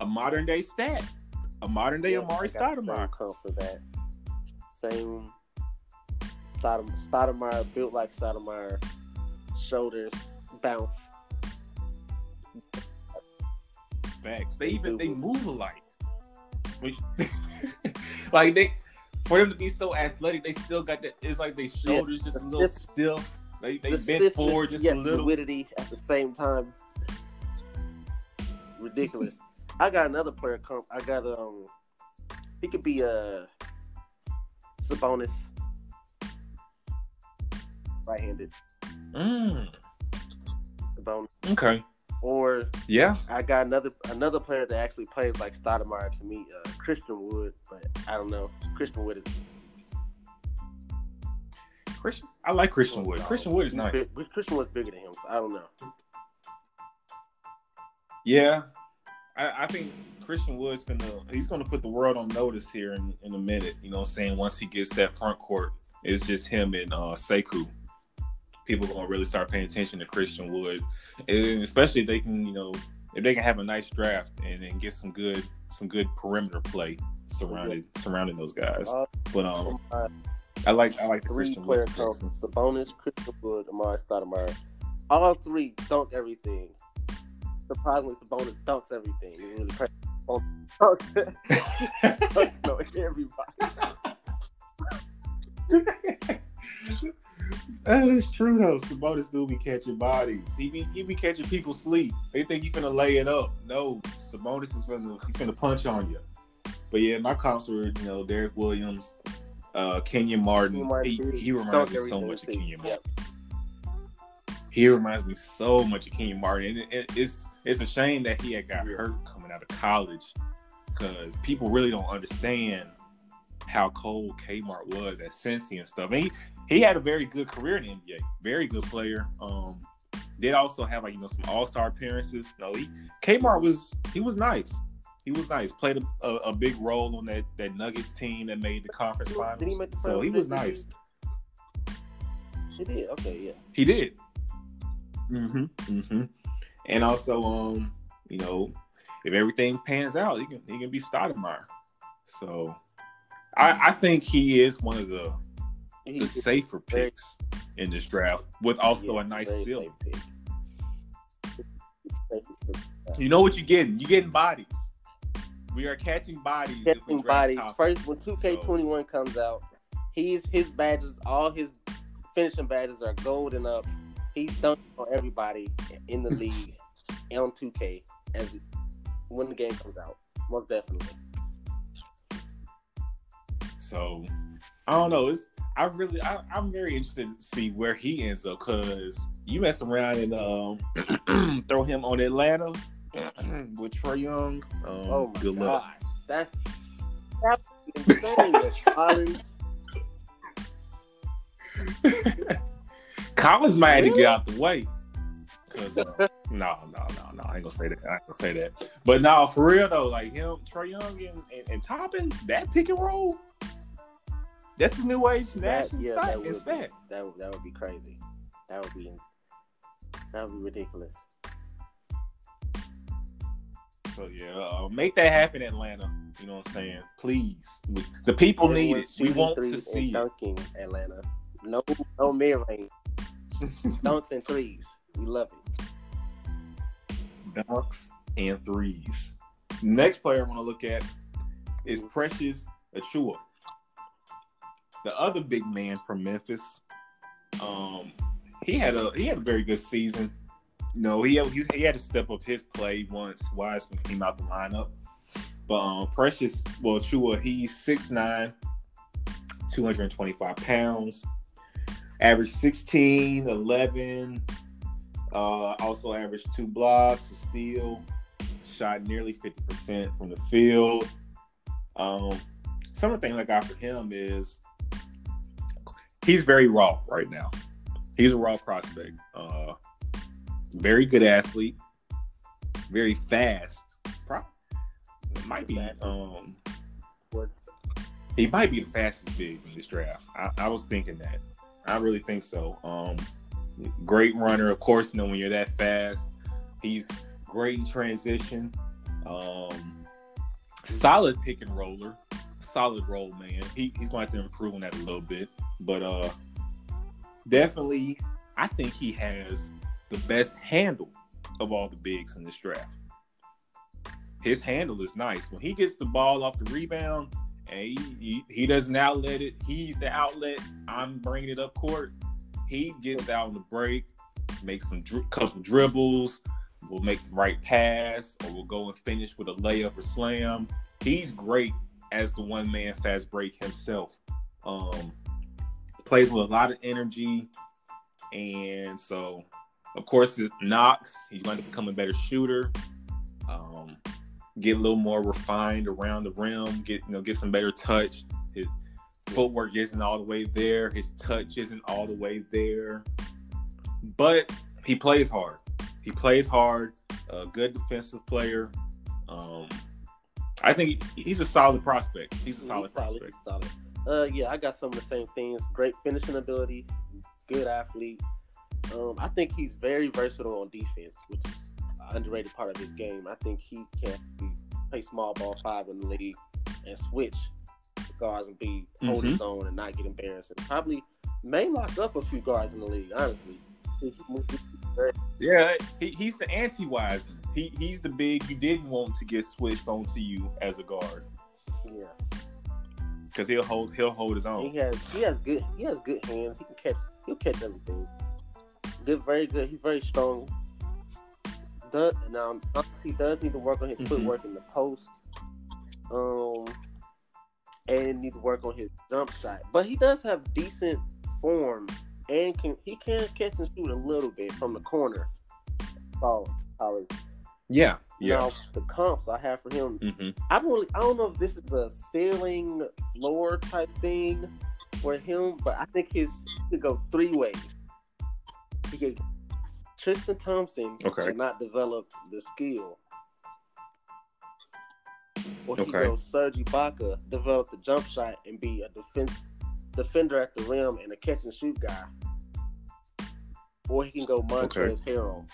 A: a modern day stat, a modern day
B: Yeah,
A: Amar'e
B: I got the
A: Stoudemire.
B: Same for that. Same Stoudemire built like Stoudemire, shoulders bounce.
A: Facts. They even they move alike. <laughs> Like they, for them to be so athletic, they still got that. It's like their shoulders just a little
B: stiff-
A: stiff. They they
B: the
A: bent forward just a little.
B: fluidity at the same time. Ridiculous. I got another player comp. I got um, he could be a Sabonis, right-handed
A: Mm, okay.
B: or
A: Yeah.
B: I got another another player that actually plays like Stoudemire to me, uh, Christian Wood, but I don't know. Christian Wood is
A: Christian. I like Christian Wood. Christian Wood is nice.
B: Christian Wood's bigger than him, so I don't know.
A: Yeah. I, I think Christian Wood's gonna he's gonna put the world on notice here in, in a minute. You know what I'm saying? Once he gets that front court, it's just him and uh Sekou. People are gonna really start paying attention to Christian Wood. And especially if they can, you know, if they can have a nice draft and then get some good some good perimeter play surrounded surrounding those guys.
B: Uh,
A: But um
B: uh,
A: I like I like the Christian
B: player
A: projections.
B: Sabonis, Christian Wood, Amar'e Stoudemire. All three dunk everything. Surprisingly, Sabonis dunks everything. It's really crazy. <laughs> <laughs> everybody. <laughs>
A: That is true though. Sabonis do be catching bodies. He be he be catching people sleep. They think you gonna lay it up. No, Sabonis is gonna he's gonna punch on you. But yeah, my comps were you know Derrick Williams, uh, Kenyon Martin. He, he reminds me so much of Kenyon Martin. He reminds me so much of Kenyon Martin. And it, it's it's a shame that he had got hurt coming out of college because people really don't understand how cold Kmart was at Cincy and stuff. And he, he had a very good career in the NBA, very good player. Um, did also have like you know some All Star appearances. You know, he Kmart was he was nice. He was nice. Played a, a, a, big role on that that Nuggets team that made the conference finals. Did he make the so he was nice.
B: He did. Okay, yeah.
A: He did. Mm-hmm. Mm-hmm. And also, um, you know, if everything pans out, he can he can be Stoudemire. So I, I think he is one of the the safer picks in this draft, with also yeah, a nice ceiling. Uh, you know what you're getting? You're getting bodies. We are catching bodies.
B: Catching bodies. First, when 2K21 so. comes out, he's his badges, all his finishing badges are golden up. He's dunking on everybody in the league <laughs> on 2K as when the game comes out. Most definitely.
A: So I don't know. It's I really I, am very interested to see where he ends up because you mess around and um, <clears throat> throw him on Atlanta <clears throat> with Trae Young. Um, oh good luck.
B: that's that's insane. <laughs> Collins.
A: Collins might really? have to get out the way. Cause uh, <laughs> no, no, no, no, I ain't gonna say that. I ain't gonna say that. But no, for real though, like him, Trae Young, and, and, and Toppin, that pick and roll, that's the new age national yeah, that would,
B: be, that would that would be crazy. That would be that would be ridiculous.
A: So yeah, uh, make that happen, Atlanta. You know what I'm saying? Please, the people need it. We want to see
B: dunking Atlanta. No, no mid range. <laughs> Dunks and threes. We love it.
A: Dunks and threes. Next player I want to look at is Precious Achiuwa the other big man from Memphis, um, he had a he had a very good season. Know, he he, he had to step up his play once Wiseman came out the lineup. But um, Precious, well, Chua, he's 6'9", 225 pounds, average 16, 11, uh, also averaged two blocks, a steal, shot nearly 50% from the field. Um, some of the things I got for him is he's very raw right now. He's a raw prospect. Uh, very good athlete. Very fast. Pro- might be. Um, he might be the fastest big in this draft. I, I was thinking that. I really think so. Um, great runner, of course. You know when you're that fast, he's great in transition. Um, solid pick and roller solid role man. He, he's going to have to improve on that a little bit, but uh, definitely, I think he has the best handle of all the bigs in this draft. His handle is nice. When he gets the ball off the rebound and he, he, he doesn't outlet it, he's the outlet. I'm bringing it up court. He gets out on the break, makes some dri- couple dribbles, will make the right pass, or will go and finish with a layup or slam. He's great as the one man fast break himself. Um, plays with a lot of energy, and so of course Knox. He's going to become a better shooter. Um, get a little more refined around the rim. Get you know get some better touch. His footwork isn't all the way there. His touch isn't all the way there, but he plays hard. He plays hard. A good defensive player. Um, I think he's a solid prospect. He's a solid he's prospect.
B: Solid, solid. Uh, yeah, I got some of the same things. Great finishing ability, good athlete. Um, I think he's very versatile on defense, which is an underrated part of his game. I think he can play small ball five in the league and switch guards and be hold mm-hmm. his own and not get embarrassed. And probably may lock up a few guards in the league. Honestly,
A: Yeah, he, he's the anti Wiseman. He he's the big you didn't want to get switched onto you as a guard.
B: Yeah,
A: because he'll hold he'll hold his own.
B: he has he has good he has good hands. He can catch he'll catch everything. Good, very good. He's very strong. Does now he does need to work on his
A: Mhm.
B: footwork in the post. Um, and need to work on his jump shot. But he does have decent form and can he can catch and shoot a little bit from the corner. College.
A: Yeah, yeah.
B: Now the comps I have for him,
A: hmm
B: I don't really I don't know if this is a ceiling floor type thing for him, but I think his he could go three ways. He could Tristan Thompson
A: Okay.
B: should not develop the skill. Or he
A: Okay.
B: go Serge Ibaka, develop the jump shot and be a defense defender at the rim and a catch and shoot guy. Or he can go Montrezl Harrell.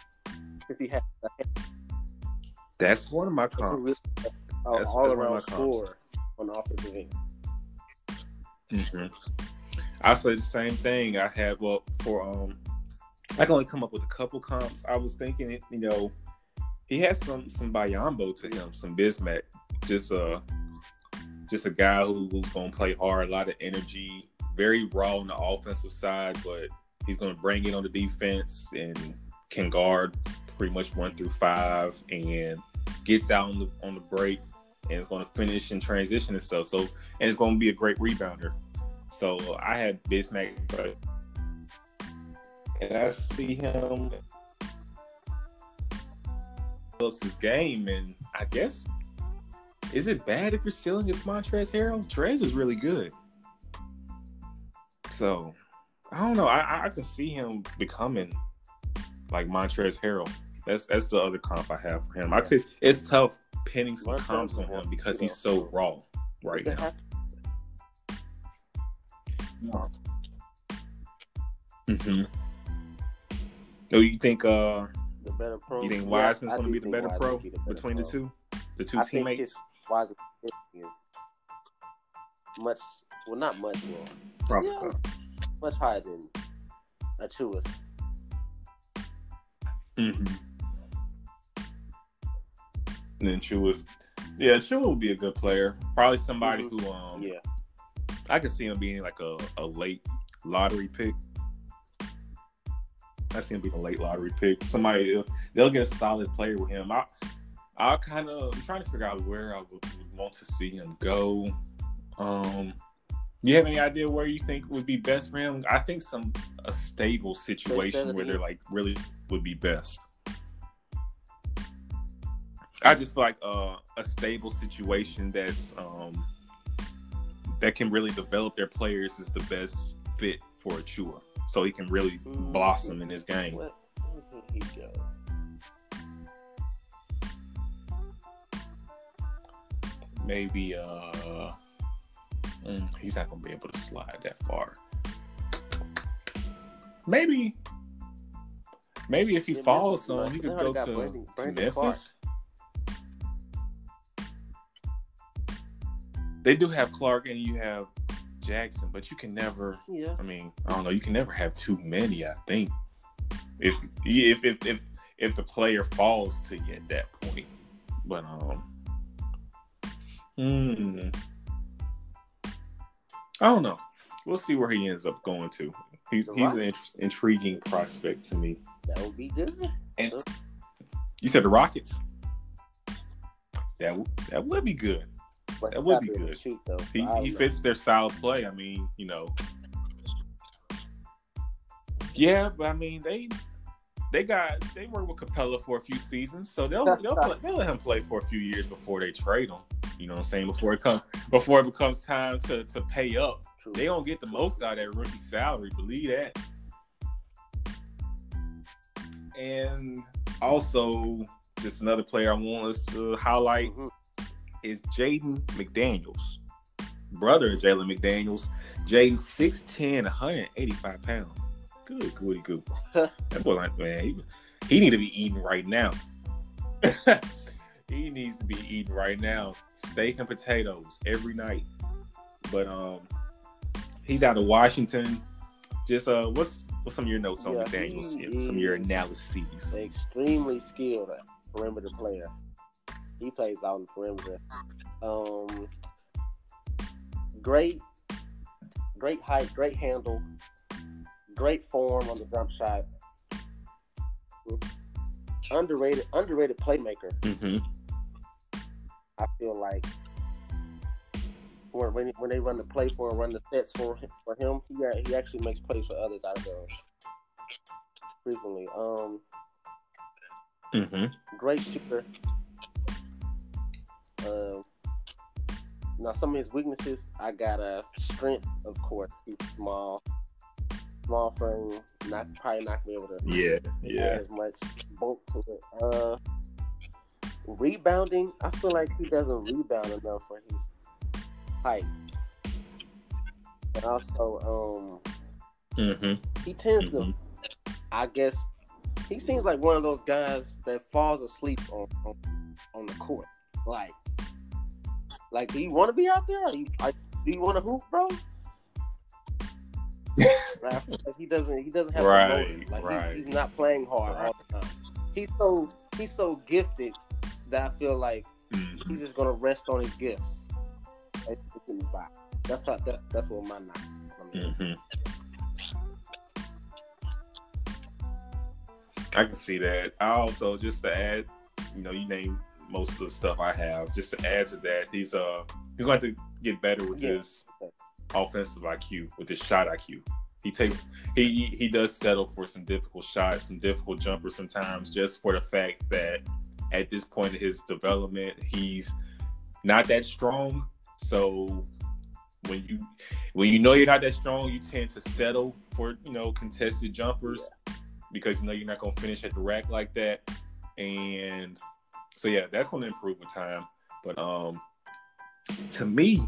B: Because he has a
A: That's one of my
B: It's a real-
A: comps.
B: uh,
A: That's- that's
B: all around score on the offensive end.
A: hmm I say the same thing. I had well for um, I can only come up with a couple comps. I was thinking, it, you know, he has some some Biyombo to him, some Bismack. Just a just a guy who, who's gonna play hard, a lot of energy, very raw on the offensive side, but he's gonna bring it on the defense and can guard pretty much one through five and gets out on the on the break and is gonna finish and transition and stuff. So and it's gonna be a great rebounder. So I had Bismack, but and I see him develops his game, and I guess is it bad if you're stealing his Montrezl Harrell? Trez is really good, so I don't know. I, I- can see him becoming like Montrezl Harrell. That's that's the other comp I have for him. I could. It's tough pinning some
B: Montrezl
A: comps on him because he's so raw right now.
B: have-
A: Mm-hmm. So you think uh
B: the better pro.
A: you think
B: Yeah,
A: Wiseman's
B: I
A: going to be the better pro
B: be the better
A: between the two, the two
B: I
A: teammates?
B: Wiseman is much, well, not much more, yeah.
A: so.
B: much higher than a Achiuwa's.
A: Mm-hmm. And then Chua yeah, Chua would be a good player. Probably somebody
B: Mhm.
A: who um
B: Yeah,
A: I could see him being like a, a late lottery pick. I see him being a late lottery pick. Somebody they'll, they'll get a solid player with him. I I kind of I'm trying to figure out where I would, want to see him go. Um, you have any idea where you think would be best for him? I think some a stable situation where they're like really would be best. I just feel like uh, a stable situation that's um, that can really develop their players is the best fit for Achiuwa, so he can really
B: Mm.
A: blossom in his game.
B: What? Where did he go?
A: Maybe uh, mm, he's not gonna be able to slide that far. Maybe, maybe if he
B: Yeah,
A: falls some, he could go to,
B: Brandon-
A: to
B: Brandon
A: Memphis. They do have Clarke and you have Jackson, but you can never.
B: Yeah,
A: I mean, I don't know. You can never have too many. I think if if if if, if the player falls to you at that point, but um, hmm, I don't know. We'll see where he ends up going to. He's he's an int- intriguing prospect to me.
B: that would be good.
A: And you said the Rockets. That w- that would be good.
B: But
A: That would be good.
B: Shoot though. so
A: He he
B: know.
A: fits their style of play. I mean, you know. Yeah, but I mean they they got they worked with Capela for a few seasons, so they'll they'll, play, they'll let him play for a few years before they trade him. You know what I'm saying? Before it comes before it becomes time to to pay up.
B: True.
A: They don't get the most out of that rookie salary, believe that. And also, just another player I want us to highlight
B: Mhm.
A: is Jaden McDaniels, brother of Jalen McDaniels. Jaden 6'10", 185 pounds. Good, goody goo. <laughs> that boy, like man, he, he need to be eating right now. <laughs> he needs to be eating right now. Steak and potatoes every night. But um, he's out of Washington. Just uh, what's what's some of your notes on
B: Yeah,
A: McDaniels?
B: he
A: Yeah, some of your analyses.
B: extremely skilled perimeter player. He plays out in the perimeter. Um, great, great height, great handle, great form on the jump shot. Underrated, underrated playmaker.
A: Mm-hmm.
B: I feel like when when, when they run the play for him, run the sets for for him, he a- he actually makes plays for others out of those frequently. Um,
A: Mm-hmm.
B: great shooter. Uh, now some of his weaknesses, I got a strength, of course. He's small, small frame, not probably not be able to
A: Yeah, yeah.
B: as much bulk to it. Uh, rebounding, I feel like he doesn't rebound enough for his height. And also, um,
A: Mm-hmm.
B: he tends
A: Mhm.
B: to, I guess, he seems like one of those guys that falls asleep on on, on the court. Like, like, do you want to be out there? You, are, do you want to hoop, bro? Like, like he doesn't. He doesn't have
A: Right,
B: motive. Like
A: right.
B: He, he's not playing hard all the time. He's so he's so gifted that I feel like
A: Mhm.
B: he's just gonna rest on his gifts. and get him by. That's how that, that's what my knock.
A: Mhm. I can see that. I also just to add, you know, you name most of the stuff I have. Just to add to that, he's uh he's going to get better with
B: Yeah.
A: his offensive IQ, with his shot IQ. He takes he he does settle for some difficult shots, some difficult jumpers sometimes, just for the fact that at this point in his development, he's not that strong. So when you when you know you're not that strong, you tend to settle for you know contested jumpers because you know you're not going to finish at the rack like that. And so yeah, that's going to improve with time. But um, to me,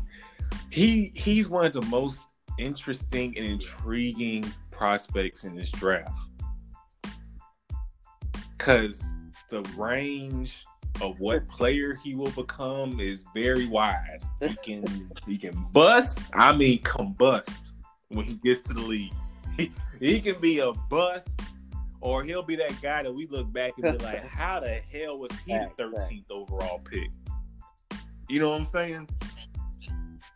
A: he he's one of the most interesting and intriguing prospects in this draft because the range of what player he will become is very wide. He can he can bust. I mean, combust when he gets to the league. <laughs> He, he can be a bust, or he'll be that guy that we look back and be <laughs> like, "How the hell was he the
B: Fact, fact.
A: thirteenth overall pick?" You know what I'm saying?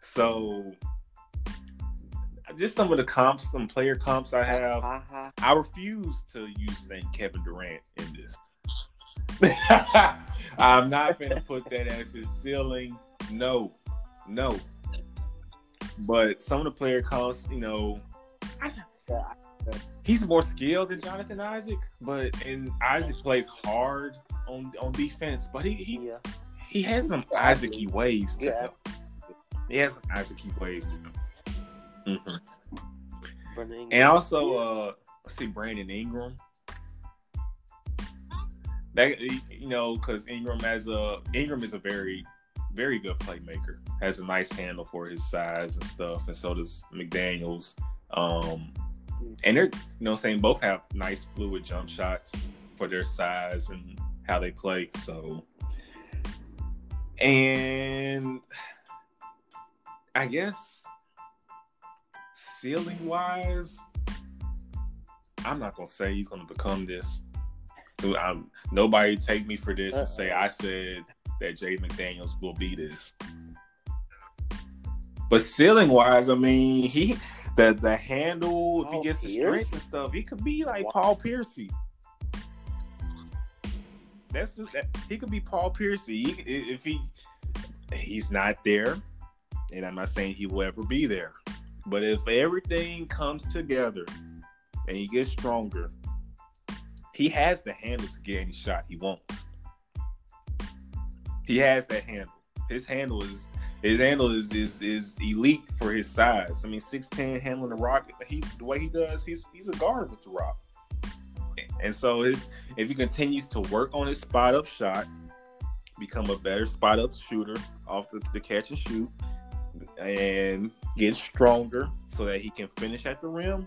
A: So, just some of the comps, some player comps I have.
B: uh-huh.
A: I refuse to use the name Kevin Durant in this. <laughs> I'm not going to put that as his ceiling. No, no. But some of the player comps, you know, he's more skilled than Jonathan Isaac, but and Isaac plays hard on on defense, but he he,
B: yeah.
A: he has some Isaac-y ways to
B: Yeah.
A: him. He has some Isaac-y ways to him. Mhm. And also, uh, let's see, Brandon Ingram. That you know, because Ingram has a Ingram is a very, very good playmaker. Has a nice handle for his size and stuff, and so does McDaniel's. Um, and they're you know, saying both have nice fluid jump shots for their size and how they play. So, and I guess ceiling wise, I'm not gonna say he's gonna become this. I'm, um, nobody take me for this and say I said that Jay McDaniels will be this. But ceiling wise, I mean, he the the handle, if he
B: Paul
A: gets the
B: Pierce?
A: strength and stuff, he could be like
B: Wow.
A: Paul Piercy. That's the, that, he could be Paul Piercy He- if he he's not there, and I'm not saying he will ever be there. But if everything comes together and he gets stronger, he has the handle to get any shot he wants. He has that handle. His handle is his handle is is, is elite for his size. I mean, six ten handling the rock. He the way he does, he's he's a guard with the rock. And so his if he continues to work on his spot up shot, become a better spot up shooter off the, the catch and shoot, and get stronger so that he can finish at the rim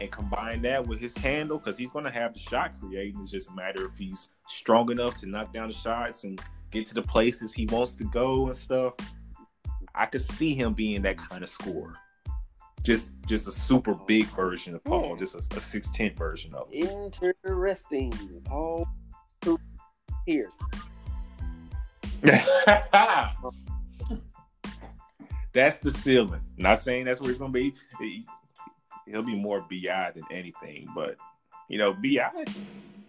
A: and combine that with his handle because he's going to have the shot creating. It's just a matter if he's strong enough to knock down the shots and get to the places he wants to go and stuff. I could see him being that kind of scorer. just just a super big version of Paul, just a, a six ten version of
B: him. Interesting, Paul Pierce. <laughs>
A: that's the ceiling. Not saying that's where he's gonna be. He'll be more Bi than anything, but you know, Bi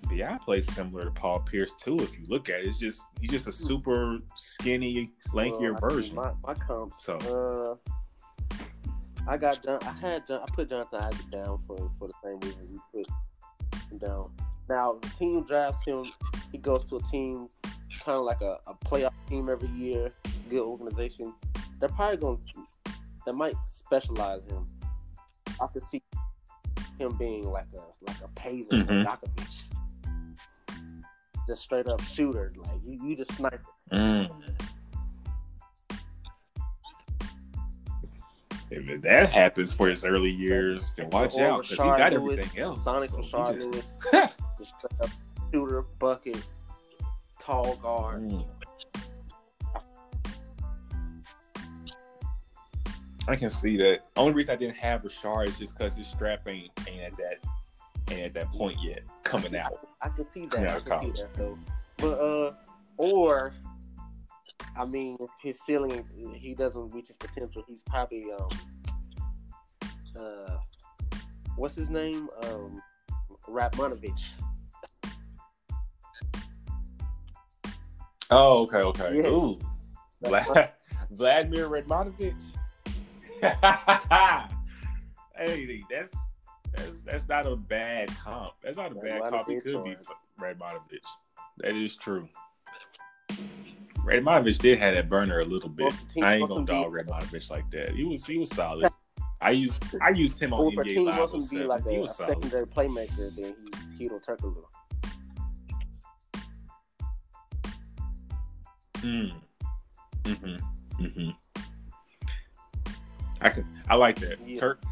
A: Bi plays similar to Paul Pierce too. If you look at it, it's just he's just a super skinny, lankier well, version.
B: My, my comp, so. Uh, I got John. I had John, I put Jonathan Isaac down for for the same reason we put him down. Now the team drafts him. He goes to a team kind of like a, a playoff team every year. Good organization. They're probably going. to They might specialize him. I could see him being like a like a Peja mm-hmm. just straight up shooter. Like you, you just sniper.
A: Mm. If that happens for his early years, then watch or out because he got Lewis, everything else.
B: Sonic so Rashard just... Lewis, <laughs> just straight shooter, bucket, tall guard. Mm.
A: I can see that. Only reason I didn't have Rashard is just because his strap ain't, ain't at that ain't at that point yet coming out.
B: I, I can see that. I can see that though. But uh, or I mean, his ceiling he doesn't reach his potential. He's probably um uh what's his name um Radmanovich.
A: Oh, okay, okay. Yes. Ooh, Vlad- <laughs> Vladimir Radmanovich. <laughs> hey, that's that's that's not a bad comp. That's not a bad comp. It could be Radmanovich. That is true. Radmanovich did have that burner a little bit. I ain't gonna dog Radmanovich like that. He was he was solid. I used I used him on well, NBA Live. Wasn't be like a, a
B: secondary playmaker, then he's Hedo Turkoglu.
A: Mm. Mm-hmm. Mm-hmm. I can I like that. Yeah. Turk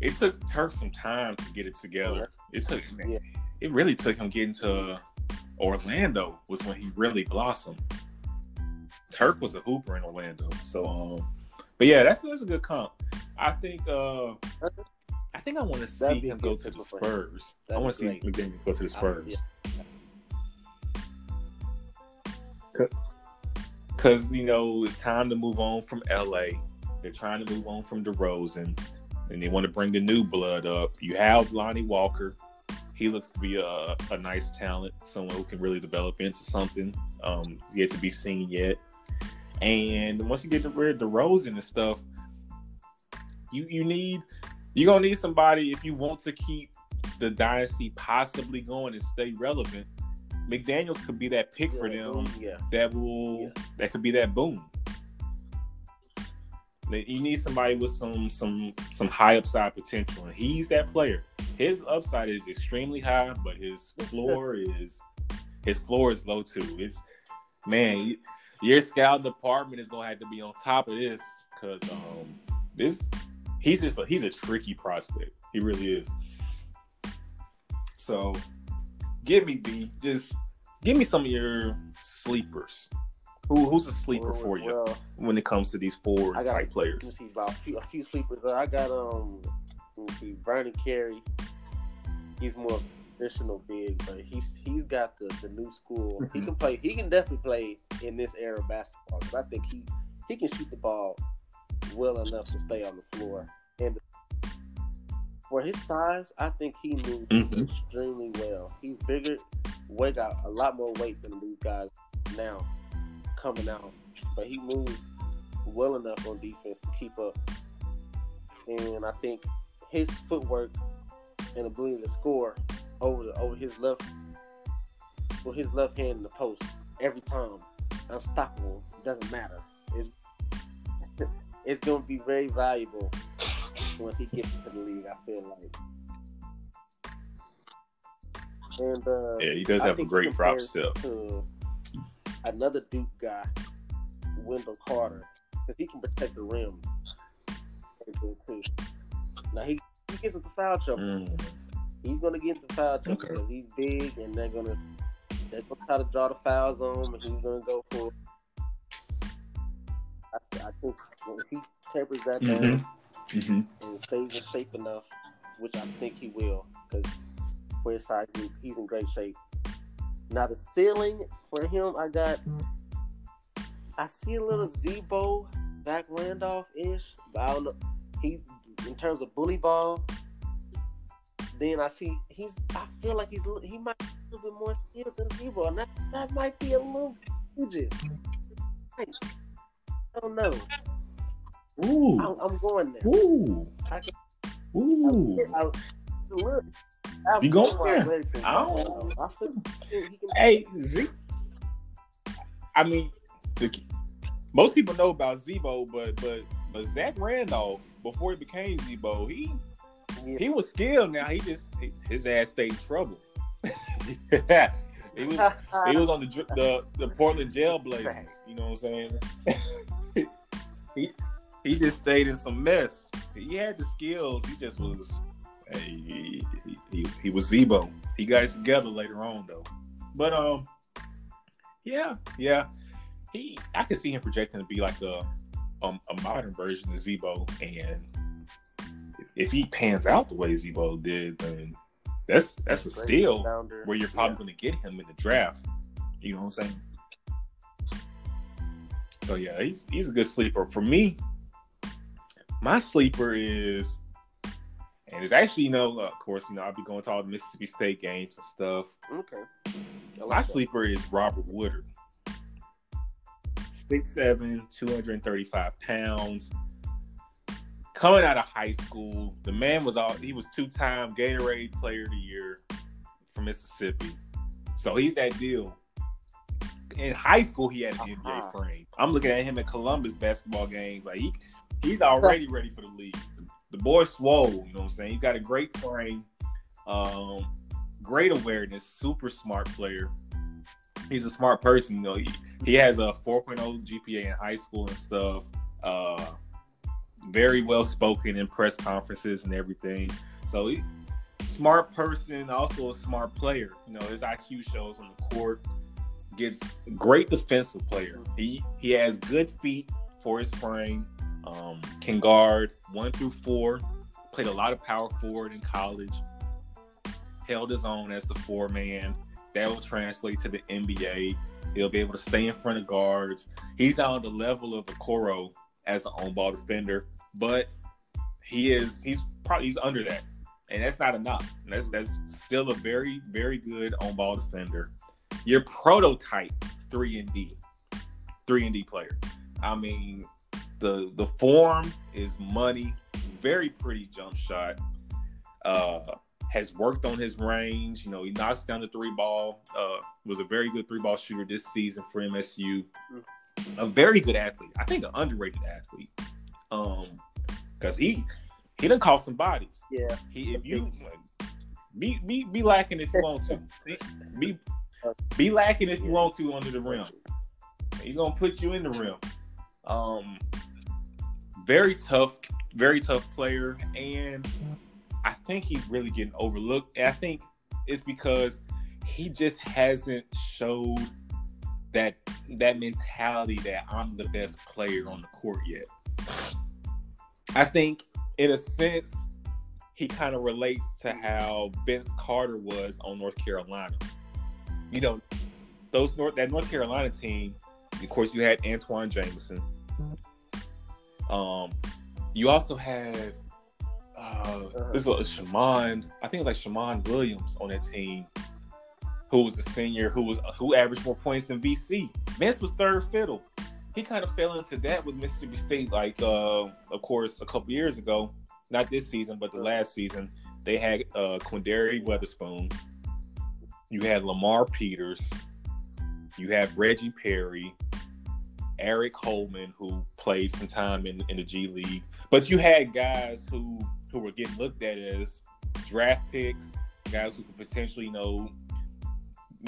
A: it took Turk some time to get it together. It took yeah. it really took him getting to Orlando was when he really blossomed. Turk was a hooper in Orlando. So um but yeah, that's that's a good comp. I think uh I think I want to see him go to the Spurs. I want to see McDaniels go to the Spurs. Because, you know, it's time to move on from LA. They're trying to move on from DeRozan, and they want to bring the new blood up. You have Lonnie Walker. He looks to be a, a nice talent, someone who can really develop into something. Um, he's yet to be seen yet. And once you get rid of DeRozan and stuff, you you need you're gonna need somebody if you want to keep the dynasty possibly going and stay relevant. McDaniels could be that pick yeah, for them yeah. that will yeah. that could be that boom. You need somebody with some some some high upside potential, and he's that player. His upside is extremely high, but his floor <laughs> is his floor is low too. It's man, your scout department is gonna have to be on top of this because um this he's just a, he's a tricky prospect. He really is. So give me B. Just give me some of your sleepers. Who who's a sleeper for you well, when it comes to these four got, type players?
B: Let me see about a few, a few sleepers. I got um, let me see Vernon Carey. He's more traditional big, but he's he's got the, the new school. He <laughs> can play. He can definitely play in this era of basketball. I think he he can shoot the ball well enough to stay on the floor. And for his size, I think he moves mm-hmm. extremely well. He's bigger, weight got a lot more weight than these guys now coming out, but he moves well enough on defense to keep up. And I think his footwork and ability to score over the, over his left with his left hand in the post every time, unstoppable. Doesn't matter. It's <laughs> it's going to be very valuable once he gets into the league. I feel like. And uh,
A: yeah, he does have a great prop still.
B: To another Duke guy, Wendell Carter, because he can protect the rim. Too. Now he, he gets into foul trouble. Mm. He's gonna get into foul trouble okay. because he's big, and they're gonna they're gonna try to draw the fouls on him, and he's gonna go for I, I think if he tapers that
A: Mhm.
B: down
A: Mm-hmm.
B: and stays in shape enough, which I think he will, because for his size, he's in great shape. Now the ceiling for him, I got. I see a little Z-Bo, Zach Randolph ish, but I don't know. He's in terms of bully ball. Then I see he's. I feel like he's. He might be a little bit more skilled than Z-Bo, and that, that might be a little just. I don't know.
A: Ooh.
B: I'm, I'm going there.
A: Ooh.
B: I can-
A: Ooh.
B: I, it's a little. I'm
A: You going
B: going
A: there? I don't-
B: it. I feel.
A: Hey, Z. I mean, the, most people know about Z-Bo, but but but Zach Randolph before he became Z-Bo, he
B: Yeah.
A: he was skilled. Now he just his, his ass stayed in trouble. <laughs> he was he was on the the the Portland Jail <laughs> Blazers. You know what I'm saying? <laughs> he he just stayed in some mess. He had the skills. He just was. Hey, he, he, he, was Z-Bo. He got it together later on though. But um, yeah, yeah. He I could see him projecting to be like a um, a modern version of Z-Bo, and if he pans out the way Z-Bo did, then that's that's a steal
B: rebounder.
A: where you're probably going to get him in the draft. You know what I'm saying? So yeah, he's he's a good sleeper for me. My sleeper is, and it's actually you know of course you know I'll be going to all the Mississippi State games and stuff.
B: Okay. Like
A: My
B: that.
A: sleeper is Robert Woodard. 6'7, 235 pounds. Coming out of high school, the man was all he was two-time Gatorade player of the year from Mississippi. So he's that deal. In high school, he had an
B: Uh-huh.
A: NBA frame. I'm looking at him at Columbus basketball games. Like he he's <laughs> already ready for the league. The, boy swole, you know what I'm saying? He got a great frame. Um, great awareness, super smart player. He's a smart person. You know, he, he has a 4.0 GPA in high school and stuff. Uh, very well spoken in press conferences and everything. So he, smart person, also a smart player. You know, his IQ shows on the court. Gets great defensive player. He he has good feet for his frame. Um, can guard one through four. Played a lot of power forward in college. Held his own as the four man. That will translate to the NBA. He'll be able to stay in front of guards. He's on the level of Okoro as an on ball defender, but he is he's probably he's under that, and that's not enough. That's that's still a very very good on ball defender. Your prototype three and D, three and D player. I mean, the the form is money. Very pretty jump shot. Uh, has worked on his range. You know, he knocks down the three ball. Uh, was a very good three ball shooter this season for MSU. A very good athlete. I think an underrated athlete. Um, because he he done caught some bodies.
B: Yeah.
A: He if you be be be lacking if you want to. Be be, be lacking if you want to under the rim. He's gonna put you in the rim. Um, very tough, very tough player, and I think he's really getting overlooked. And I think it's because he just hasn't showed that that mentality that I'm the best player on the court yet. I think, in a sense, he kind of relates to how Vince Carter was on North Carolina. You know, those North that North Carolina team. Of course, you had Antawn Jamison. Um, you also had uh, this was Shammond. I think it was like Shammond Williams on that team, who was a senior, who was who averaged more points than VC. Vince was third fiddle. He kind of fell into that with Mississippi State, like uh, of course a couple years ago. Not this season, but the last season, they had uh, Quinndary Weatherspoon. You had Lamar Peters. You had Reggie Perry, Aric Holman, who played some time in, in the G League. But you had guys who who were getting looked at as draft picks, guys who could potentially, you know,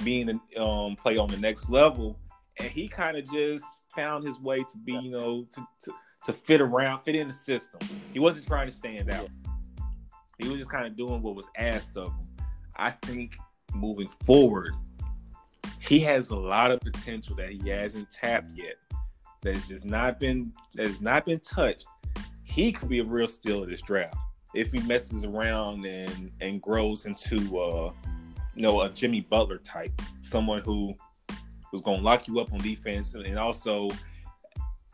A: being um play on the next level. And he kind of just found his way to be, you know, to, to to fit around, fit in the system. He wasn't trying to stand out. He was just kind of doing what was asked of him. I think moving forward, he has a lot of potential that he hasn't tapped yet. That's just not been that's not been touched, he could be a real steal of this draft if he messes around and and grows into uh you know a Jimmy Butler type, someone who was going to lock you up on defense and also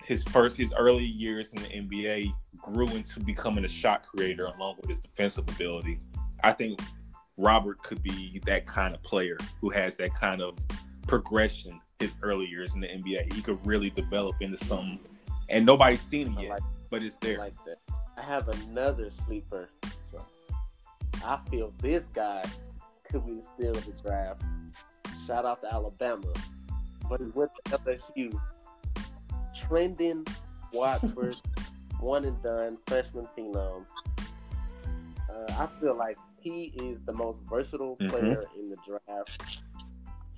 A: his first his early years in the NBA grew into becoming a shot creator along with his defensive ability. I think Robert could be that kind of player who has that kind of progression his early years in the NBA. He could really develop into something and nobody's seen him yet, like, but it's there.
B: I like that. I have another sleeper. So I feel this guy could be the steal of the draft. Shout out to Alabama. But he went to LSU. Trendon Watford, <laughs> one and done, freshman phenom. Uh, I feel like he is the most versatile mm-hmm. player in the draft.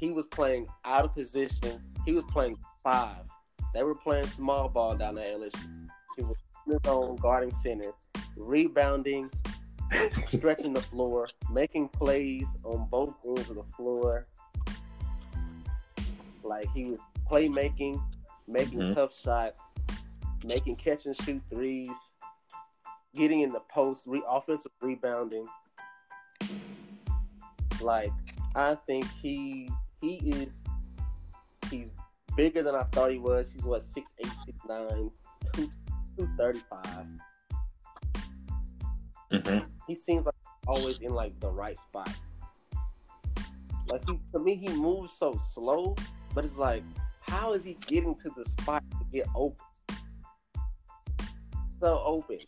B: He was playing out of position. He was playing five. They were playing small ball down at LSU. He was his own guarding center, rebounding, stretching the floor, making plays on both ends of the floor. Like he was playmaking, making mm-hmm. tough shots, making catch and shoot threes, getting in the post, re- offensive rebounding. Like I think he he is he's bigger than I thought he was. He's what six eight, six nine, two two thirty five. Mm-hmm. He seems like always in like the right spot. Like he, to me, he moves so slow, but it's like, how is he getting to the spot to get open? So open.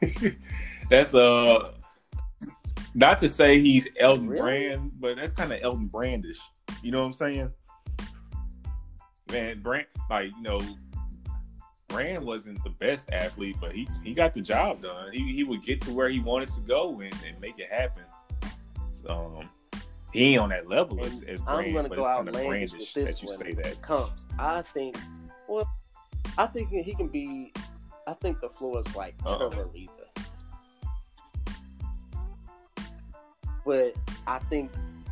B: <laughs>
A: that's uh, not to say he's Elton really? Brand, but that's kind of Elton Brandish. You know what I'm saying? Man, Brand, like you know, Brand wasn't the best athlete, but he he got the job done. He he would get to where he wanted to go and, and make it happen. Um, he ain't on that level as, as Brand, I'm gonna but go it's kind of brandish that you say that.
B: Comes, I think. Well, I think he can be. I think the floor is like. Trevor Ariza. But I think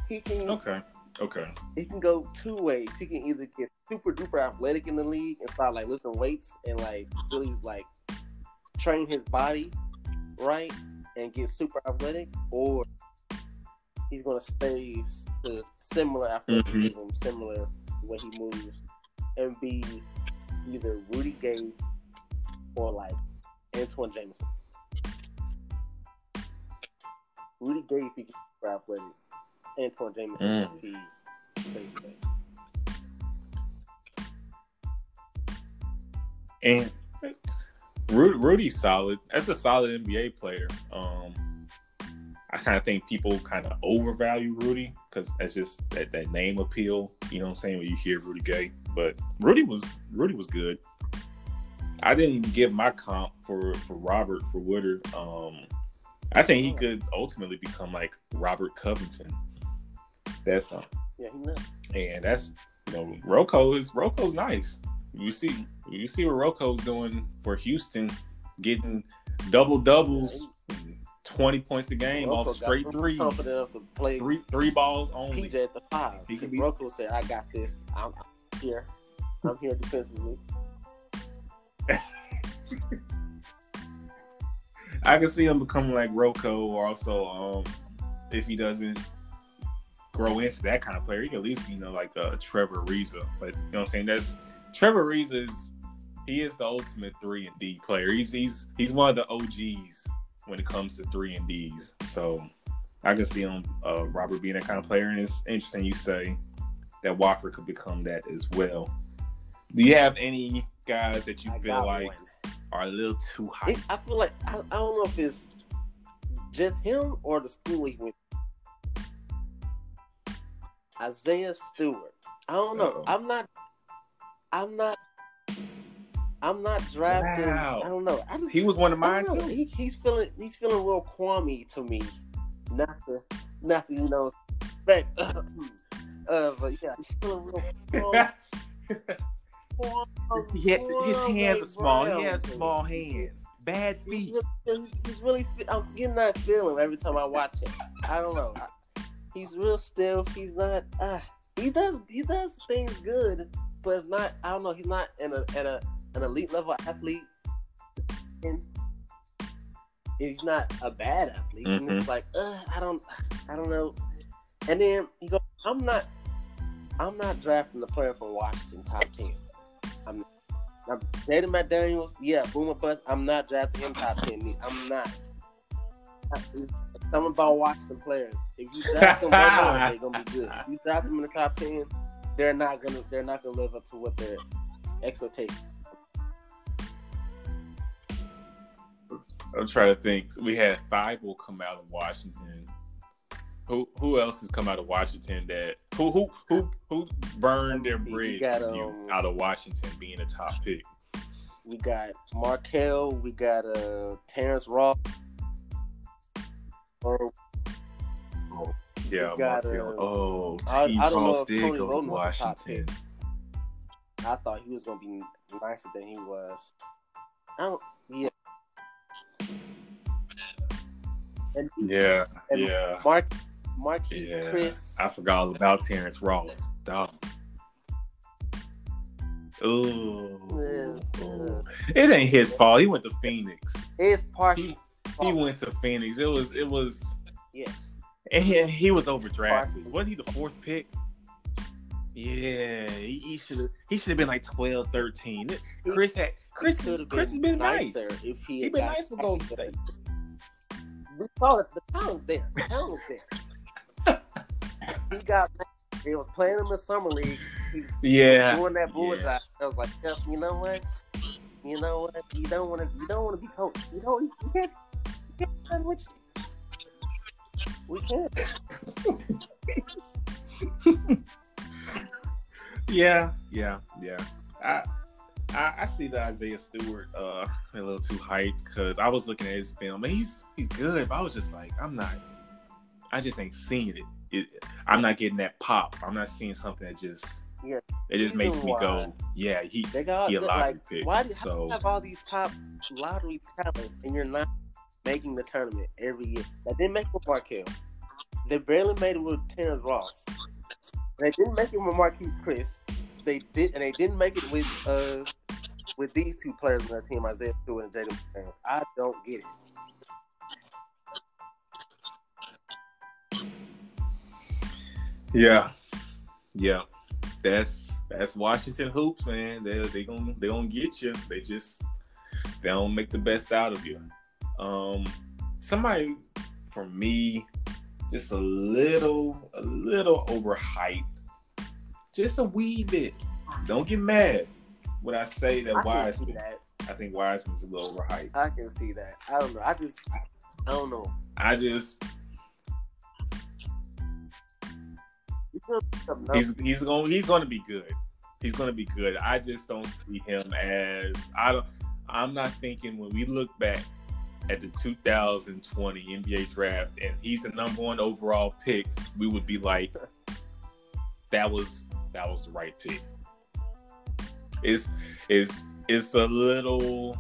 B: he can.
A: Okay. Okay.
B: He can go two ways. He can either get super duper athletic in the league and start like lifting weights and like really like train his body right and get super athletic, or he's gonna stay to similar athleticism, mm-hmm. similar way he moves, and be either Rudy Gay or like Antawn Jamison. Rudy Gay if he gets super athletic. Antawn Jamison mm. if he's stays away.
A: And Rudy, Rudy's solid. That's a solid NBA player. Um, I kind of think people kind of overvalue Rudy because that's just that, that name appeal. You know what I'm saying when you hear Rudy Gay, but Rudy was Rudy was good. I didn't even give my comp for for Robert for Woodard. Um, I think he could ultimately become like Robert Covington. That's
B: uh, yeah, he knows.
A: And that's you know Rocco is Rocco's nice. You see you see what Rocco's doing for Houston, getting double doubles. 20 points a game off straight threes.
B: Confident to play
A: three three balls only.
B: PJ at the five. He be... Rocco said, "I got this. I'm, I'm here. I'm here defensively." <laughs>
A: I can see him becoming like Rocco, or also um, if he doesn't grow into that kind of player, he can at least you know like a Trevor Ariza. But you know what I'm saying? That's Trevor Ariza is he is the ultimate three and D player. He's he's he's one of the OGs when it comes to three and D's. So I can see him, uh, Robert, being that kind of player. And it's interesting you say that Walker could become that as well. Do you have any guys that you I feel like one. Are a little too high?
B: It, I feel like I, I, don't know if it's just him or the school he went. Isaiah Stewart. I don't know. Uh-oh. I'm not. I'm not I'm not drafting. Wow. I don't know. I
A: just, he was one of mine too.
B: He, he's feeling he's feeling real Kwame to me. Not to not to you know respect. <laughs> uh, but yeah, he's feeling real. <laughs>
A: yeah, his hands are small. Brown. He has small hands. Bad feet.
B: He's, he's really. I'm getting that feeling every time I watch him. I don't know. He's real stiff. He's not. Uh, he does. He does things good but it's not. I don't know. He's not in a, at a an elite level athlete, and he's not a bad athlete. And
A: Mhm.
B: it's like, uh, I don't, I don't know. And then he goes, I'm not, I'm not drafting the player from Washington top ten. I'm, I'm Jaden McDaniels. Yeah, boomer bust. I'm not drafting him top ten. I'm not. It's something about Washington players. If you draft them, they're gonna be good. If you draft them in the top ten, they're not gonna they're not gonna live up to what their expectations.
A: I'm trying to think. We had Thybulle come out of Washington. Who who else has come out of Washington that who who who who burned their
B: Let me see.
A: bridge
B: got,
A: with you
B: um,
A: out of Washington being a top pick?
B: We got Markelle, we got uh Terrence Ross. Or
A: Yeah,
B: got,
A: Markelle.
B: uh,
A: oh,
B: I-
A: T. Ross did go to
B: Romo was a top
A: Washington.
B: I thought he was gonna be nicer than he was. I don't yeah. And
A: Yeah,
B: And
A: yeah.
B: Mark Marquise
A: Yeah.
B: Chris.
A: I forgot all about Terrence Ross. Dog. Ooh.
B: Yeah,
A: Ooh. It ain't his fault. He went to Phoenix.
B: It's partially
A: He went to Phoenix. It was it was
B: yes.
A: and he, he was overdrafted. Wasn't he the fourth pick? Yeah, he, he should he should have been like 12, 13. Chris had Chris
B: He
A: is, Chris has been nice.
B: if he
A: He been nice for Golden
B: State. Saw it. The talent's there. The talent was there. He got. He was playing in the summer league. He was
A: Yeah.
B: doing that bullseye.
A: yeah.
B: I was like, Jeff, you know what? You know what? You don't want to. You don't want to be coached. You don't. You can't. You can't done with you. We can't. <laughs>
A: Yeah, yeah, yeah. I, I I see the Isaiah Stewart uh a little too hyped because I was looking at his film and he's he's good, but I was just like, I'm not I just ain't seen it. It I'm not getting that pop. I'm not seeing something that just
B: Yeah.
A: it just makes me go, yeah, he
B: They got
A: He a lottery
B: like.
A: pick,
B: why do
A: so-
B: you have all these top lottery talents and you're not making the tournament every year? They didn't make it with Markelle. They barely made it with Terrence Ross. They didn't make it with Marquese Chriss. They did, and they didn't make it with uh with these two players on their team, Isaiah Stewart and Jaden. I don't get it.
A: Yeah. Yeah. That's that's Washington hoops, man. They they gonna they gonna get you. They just they don't make the best out of you. Um somebody for me just a little a little overhyped. Just a wee bit. Don't get mad when I say that
B: I can see
A: Wiseman.
B: that.
A: I think Wiseman's a little overhyped.
B: I can see that. I don't know. I just I don't know.
A: I just he's he's going he's going to be good. He's going to be good. I just don't see him as I don't. I'm not thinking when we look back at the 2020 NBA draft and he's the number one overall pick, we would be like, that was that was the right pick. It's it's it's a little.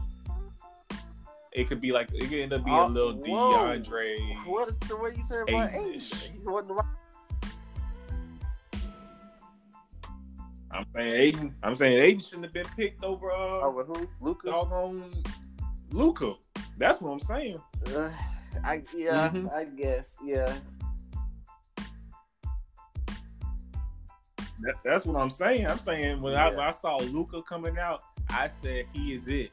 A: It could be like it could end up being a
B: Oh,
A: little
B: whoa.
A: DeAndre.
B: What is the what are you saying about
A: Eight-ish.
B: age? He wasn't right.
A: I'm saying Ayton. I'm saying Ayton shouldn't have been picked over uh,
B: Over who? Luka.
A: doggone Luka. That's what I'm saying.
B: Uh, I yeah,
A: Mhm.
B: I guess yeah.
A: That, that's what I'm saying. I'm saying when, I, when I saw Luka coming out, I said he is it.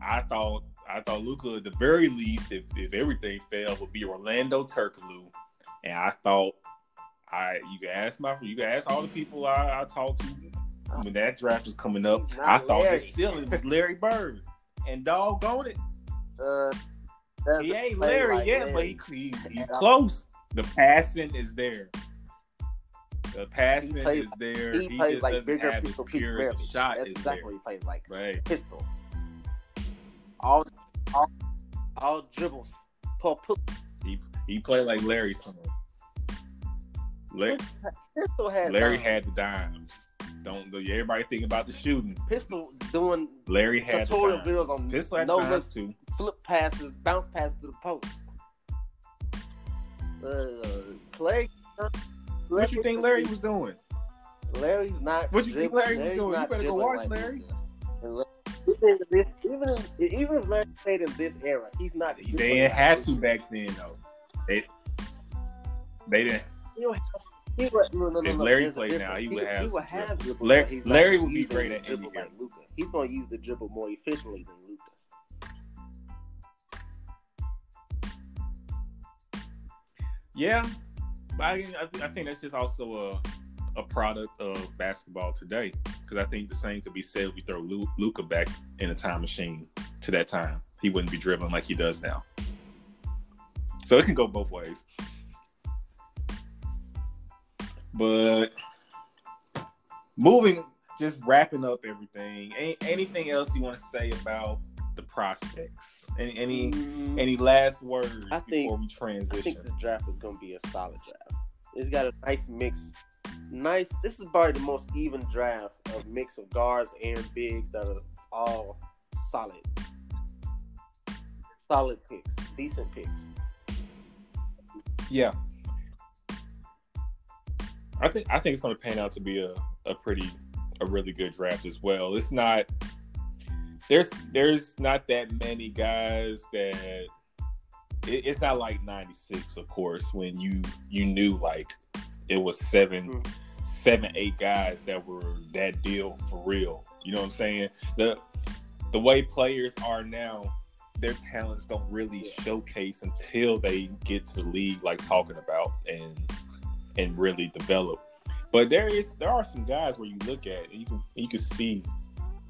A: I thought I thought Luka at the very least, if, if everything failed, would be Orlando Turkoglu. And I thought I you can ask my you can ask all the people I, I talked to when that draft was coming up. I thought
B: Larry.
A: the ceiling was Larry Bird. And doggone it,
B: Uh,
A: He ain't Larry
B: like
A: yet, but he, he <laughs> he's close. The passing is there. The passing
B: plays-
A: is there.
B: he
A: He,
B: plays
A: just
B: like bigger
A: have as
B: people, Pete
A: pure as a shot
B: That's
A: is
B: exactly
A: there.
B: what he plays like.
A: Right.
B: Pistol. All, all, all dribbles. Pull, pull.
A: He he played like Larry son. La-
B: Pistol had
A: Larry
B: dimes.
A: had the dimes. Don't everybody think about the shooting.
B: Pistol doing
A: Larry had
B: Tutorial videos on
A: Pistol had
B: no
A: dimes too.
B: flip passes, bounce passes to the post. Uh, Clay.
A: What you think Larry was doing?
B: Larry's not.
A: What you think Larry was doing? You better go watch
B: like
A: Larry.
B: Larry- Even in this, even even if Larry played in this era, he's not.
A: They didn't have to back then though. They they didn't.
B: He would, he would, no, no, no,
A: If Larry
B: a
A: played now, he would have
B: He would have
A: Larry-
B: not
A: Larry would be great at
B: dribble like Luka. He's going to use the dribble more efficiently than Luka.
A: Yeah, but I, I, think, I think that's just also a a product of basketball today. Because I think the same could be said if we throw Luka back in a time machine to that time. He wouldn't be dribbling like he does now. So it can go both ways. But moving, just wrapping up everything. Any, anything else you want to say about the prospects? Any any,
B: Mm,
A: any last words
B: I think-
A: before we
B: I
A: transition?
B: think this draft is going to be a solid draft. It's got a nice mix. Nice. This is probably the most even draft of mix of guards and bigs that are all solid. Solid picks, decent picks.
A: Yeah. I think I think it's going to pan out to be a, a pretty a really good draft as well. It's not there's there's not that many guys that it, it's not like 96 of course when you you knew like it was 7
B: Mhm.
A: seven eight guys that were that deal for real. You know what I'm saying? The the way players are now their talents don't really showcase until they get to the league like talking about and and really develop. But there is there are some guys where you look at and you can you can see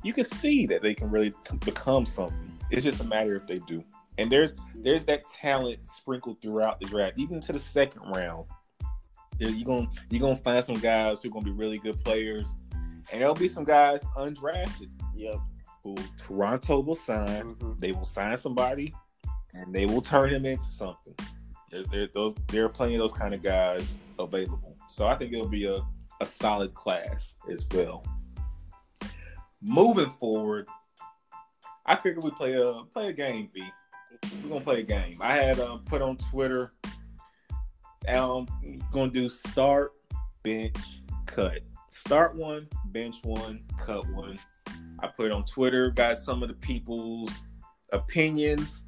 A: you can see that they can really become something. It's just a matter if they do. And there's there's that talent sprinkled throughout the draft, even to the second round. You're gonna you're gonna find some guys who are gonna be really good players, and there'll be some guys undrafted
B: Yep.
A: who Toronto will sign
B: Mhm.
A: they will sign somebody and they will turn him into something. There's there those there are plenty of those kind of guys available. So I think it'll be a, a solid class as well. Moving forward, I figured we play a play a game, V. We're gonna play a game. I had uh, put on Twitter. Um, gonna do start, bench, cut. Start one, bench one, cut one. I put it on Twitter, got some of the people's opinions.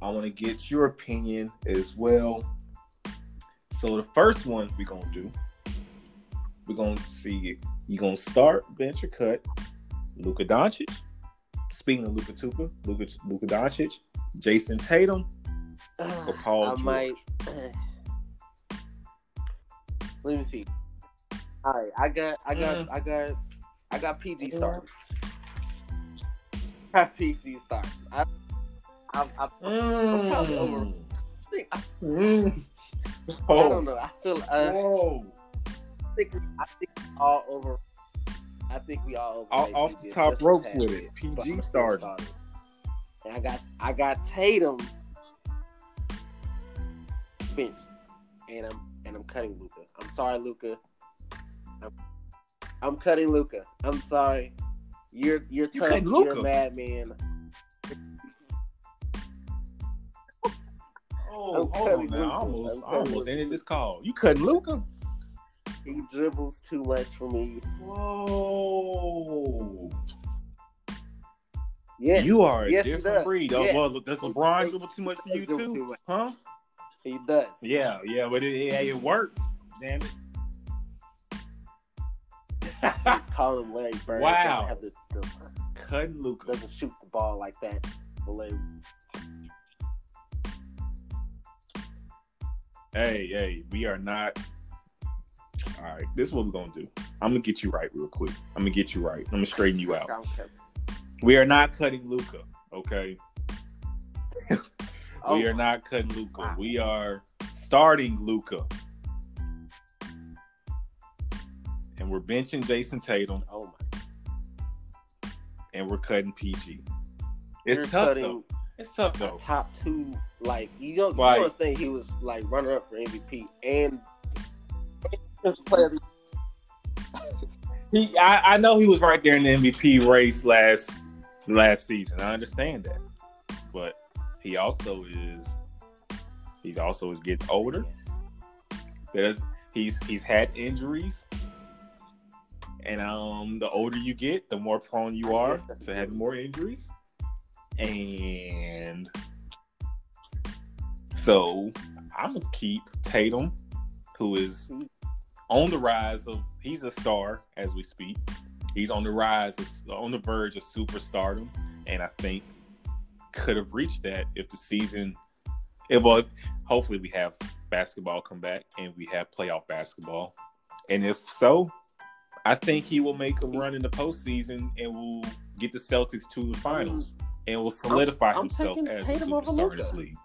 A: I want to get your opinion as well. So the first one we're gonna do, we're gonna see You're gonna start, bench or cut. Luka Doncic. Speaking of Luka Tuka, Luka Luka Doncic, Jayson Tatum, or Paul
B: I
A: George.
B: might. Let me see. All right, I got, I got,
A: Mm.
B: I got, I got PG starting. I got PG starting. I, I, I, I'm probably over-
A: Mm.
B: think, I,
A: Mm.
B: I don't
A: Oh,
B: know. I feel. Uh,
A: whoa.
B: I think, I think we all over. I think we all over.
A: Off- off the top ropes with it. PG starting.
B: And I got, I got Tatum bench, and I'm and I'm cutting Luka. I'm sorry, Luka. I'm, I'm cutting Luka. I'm sorry. You're you're
A: you
B: tough. You're a madman.
A: Oh,
B: I'm
A: hold on
B: cutting.
A: I almost,
B: I'm
A: I
B: cutting
A: almost ended this call. You cutting Luka?
B: He dribbles too much for me.
A: Whoa.
B: Yeah,
A: You are a
B: Yes, he
A: different
B: does.
A: breed. Uh, oh,
B: Yeah.
A: well, look, does LeBron
B: He-
A: dribble too much for you too?
B: too much.
A: Huh?
B: he does.
A: Yeah, yeah, but it, yeah, it works. Damn it. <laughs>
B: Call him Larry Bird.
A: Wow.
B: Doesn't, have the, the,
A: Cutting Luka.
B: doesn't shoot the ball like that. But Larry
A: Hey, hey, we are not. All right, this is what we're gonna do. I'm gonna get you right real quick. I'm gonna get you right. I'm gonna straighten you out.
B: I.
A: We are not cutting Luka. Okay, <laughs>
B: Oh,
A: we are not cutting Luka.
B: Wow.
A: We are starting Luka, and we're benching Jayson Tatum,
B: Oh my!
A: and we're cutting PG. It's
B: You're
A: tough
B: cutting
A: though. It's tough though.
B: top two. Like you don't, you
A: Right.
B: understand he was like runner up for MVP and defensive player. of the- <laughs>
A: He, I, I know he was right there in the MVP race last last season. I understand that, but he also is he's also is getting older. There's he's he's had injuries. And um, the older you get, the more prone you are to having more injuries. And so I'm gonna keep Tatum, who is on the rise of he's a star as we speak. He's on the rise of on the verge of superstardom, and I think could have reached that if the season if well, hopefully we have basketball come back and we have playoff basketball. And if so, I think he will make a run in the postseason and will get the Celtics to the finals and will solidify
B: I'm
A: himself
B: taking
A: as
B: Tatum over
A: superstar in this league.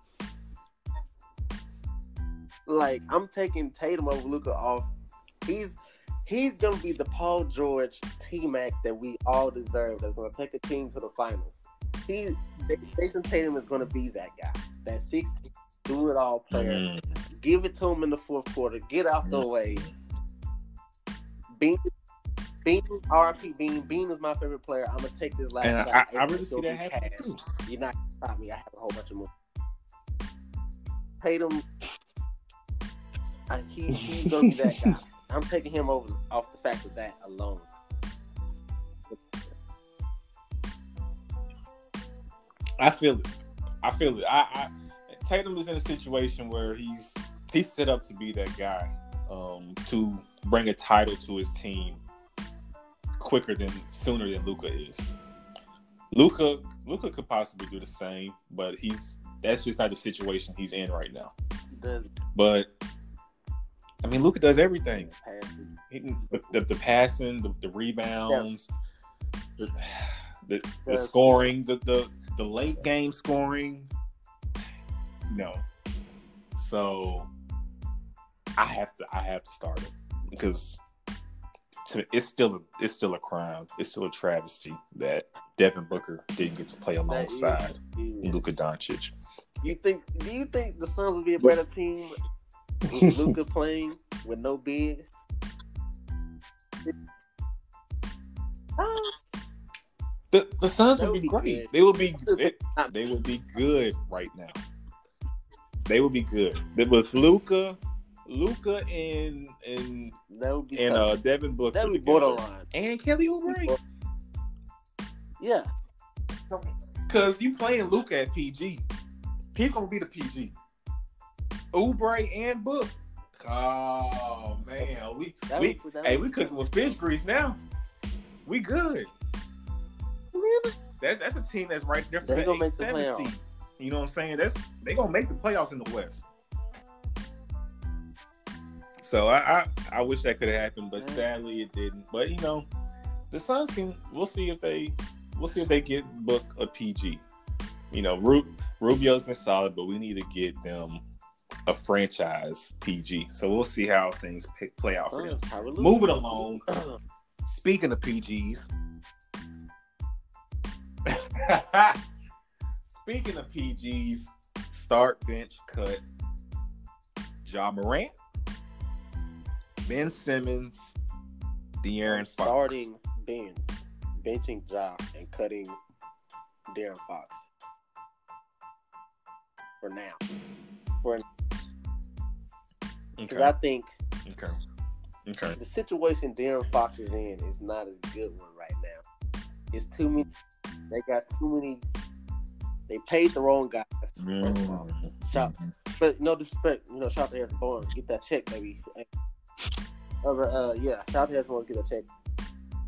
B: like I'm taking Tatum over Luka off. He's he's gonna be the Paul George T Mac that we all deserve. That's gonna take a team to the finals. He Jayson Tatum is gonna be that guy, that six do it all player.
A: Mm.
B: Give it to him in the fourth quarter. Get out the
A: Mm.
B: way. Bean, Bean, RP Bean. Bean is my favorite player. I'm gonna take this last
A: And I,
B: shot.
A: I, I
B: It's
A: really see that
B: be
A: happening too.
B: You're not gonna stop me. I have a whole bunch of moves. Tatum, uh, he, he's gonna be that guy. <laughs> I'm taking him over off the fact of that alone.
A: I feel it. I feel it. I, I Tatum is in a situation where he's he's set up to be that guy um, to bring a title to his team quicker than sooner than Luka is. Luka Luka could possibly do the same, but he's that's just not the situation he's in right now.
B: Does
A: But I mean, Luka does everything. He can- The, the, the passing, the, the rebounds, the, <sighs> the, the scoring, the, the the late game scoring. No, so I have to I have to start it because to, it's still a, it's still a crime. It's still a travesty that Devin Booker didn't get to play alongside Luka Doncic.
B: You think? Do you think the Suns would be a better team with <laughs> Luka playing with no big?
A: The the Suns would
B: would
A: be great.
B: good.
A: They would be
B: Not-
A: they would be good right now. They would be good. But With Luka, Luka and and
B: that would be
A: and
B: tough.
A: uh Devin Booker
B: that would be borderline.
A: and Kelly Oubre.
B: Yeah,
A: Cause you playing Luka at PG. He's gonna be the PG. Oubre and Book. Oh man, we
B: That
A: we hey we cooking with fish grease now. We good.
B: really?
A: That's that's a team that's right there for
B: They
A: the
B: gonna
A: eight,
B: make the
A: seven
B: playoffs.
A: seed. You know what I'm saying? That's they gonna make the playoffs in the West. So I I, I wish that could have happened, but sadly it didn't. But you know, the Suns can. We'll see if they we'll see if they get book a PG. You know, Ru, Rubio's been solid, but we need to get them a franchise PG. So we'll see how things p- play out for them.
B: Suns, Tyronn Lue.
A: Moving along. <clears throat> Speaking of PGs, <laughs> speaking of PGs, start bench cut. Ja Morant, Ben Simmons, De'Aaron Fox.
B: starting Ben, benching Ja, and cutting De'Aaron Fox for now. For because
A: Okay.
B: I think
A: okay. Okay.
B: the situation De'Aaron Fox is in is not a good one right now. It's too many. They got too many. They paid the wrong guys. of all. Shout, but no disrespect, you know, shout out to Harrison Barnes. Get that check, baby. Other, uh, yeah, shout out to Harrison Barnes. Get that check.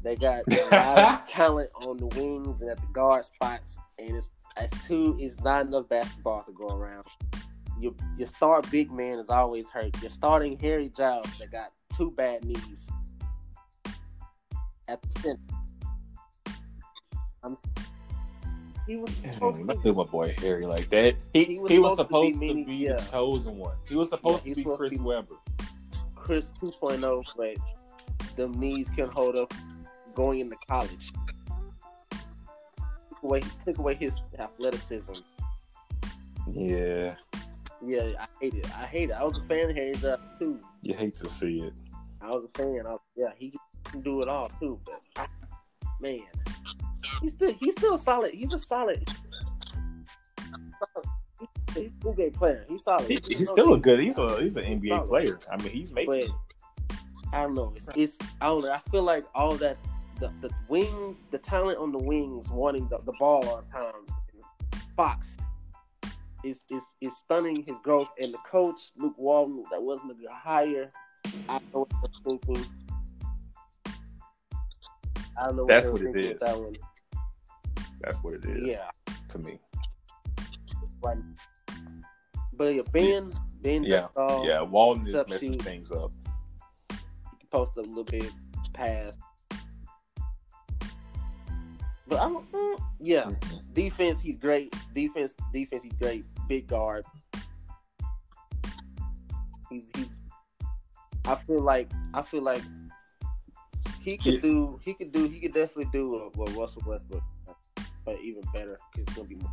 B: They got <laughs> a lot of talent on the wings and at the guard spots, and it's as two is not enough basketball to go around. Your your star big man is always hurt. You're starting Harry Giles that got two bad knees at the center. I'm. He was supposed to
A: Look
B: be
A: my boy Harry like that. He,
B: He
A: he
B: was
A: was,
B: supposed to
A: supposed
B: be
A: to be,
B: yeah.
A: the chosen one. He was supposed
B: Yeah,
A: to be
B: supposed
A: Chris
B: to be-
A: Webber.
B: Chris 2.0, but them knees can hold up going into college. Took away, took away his athleticism.
A: Yeah,
B: Yeah, I hate it. I hate it. I was a fan of Harry's up uh, too.
A: you hate to see it.
B: I was a fan. I was, yeah, he can do it all too. But man, he's still he's still solid. He's a solid. He's a good player. He's solid.
A: He, he's still a good. He's a he's an
B: He's
A: NBA
B: solid.
A: player. I mean, he's making.
B: But I don't know. It's, it's I don't know. I feel like all that the, the wing, the talent on the wings, wanting the, the ball all the time. Fox is is is stunning his growth, and the coach Luke Walton that wasn't a good hire. I don't know what they're thinking. I don't know. What
A: That's what it is.
B: That one.
A: That's what it is.
B: Yeah,
A: To me.
B: right. But yeah, Ben, Ben,
A: Yeah.
B: Dundal,
A: yeah. Walton is messing things up.
B: post a little bit past. But I don't, mm, yeah, defense he's great. Defense, defense he's great. Big guard. He's he. I feel like I feel like he could
A: Yeah.
B: do. He could do. He could definitely do what, a Russell Westbrook, but even better because it's gonna be more.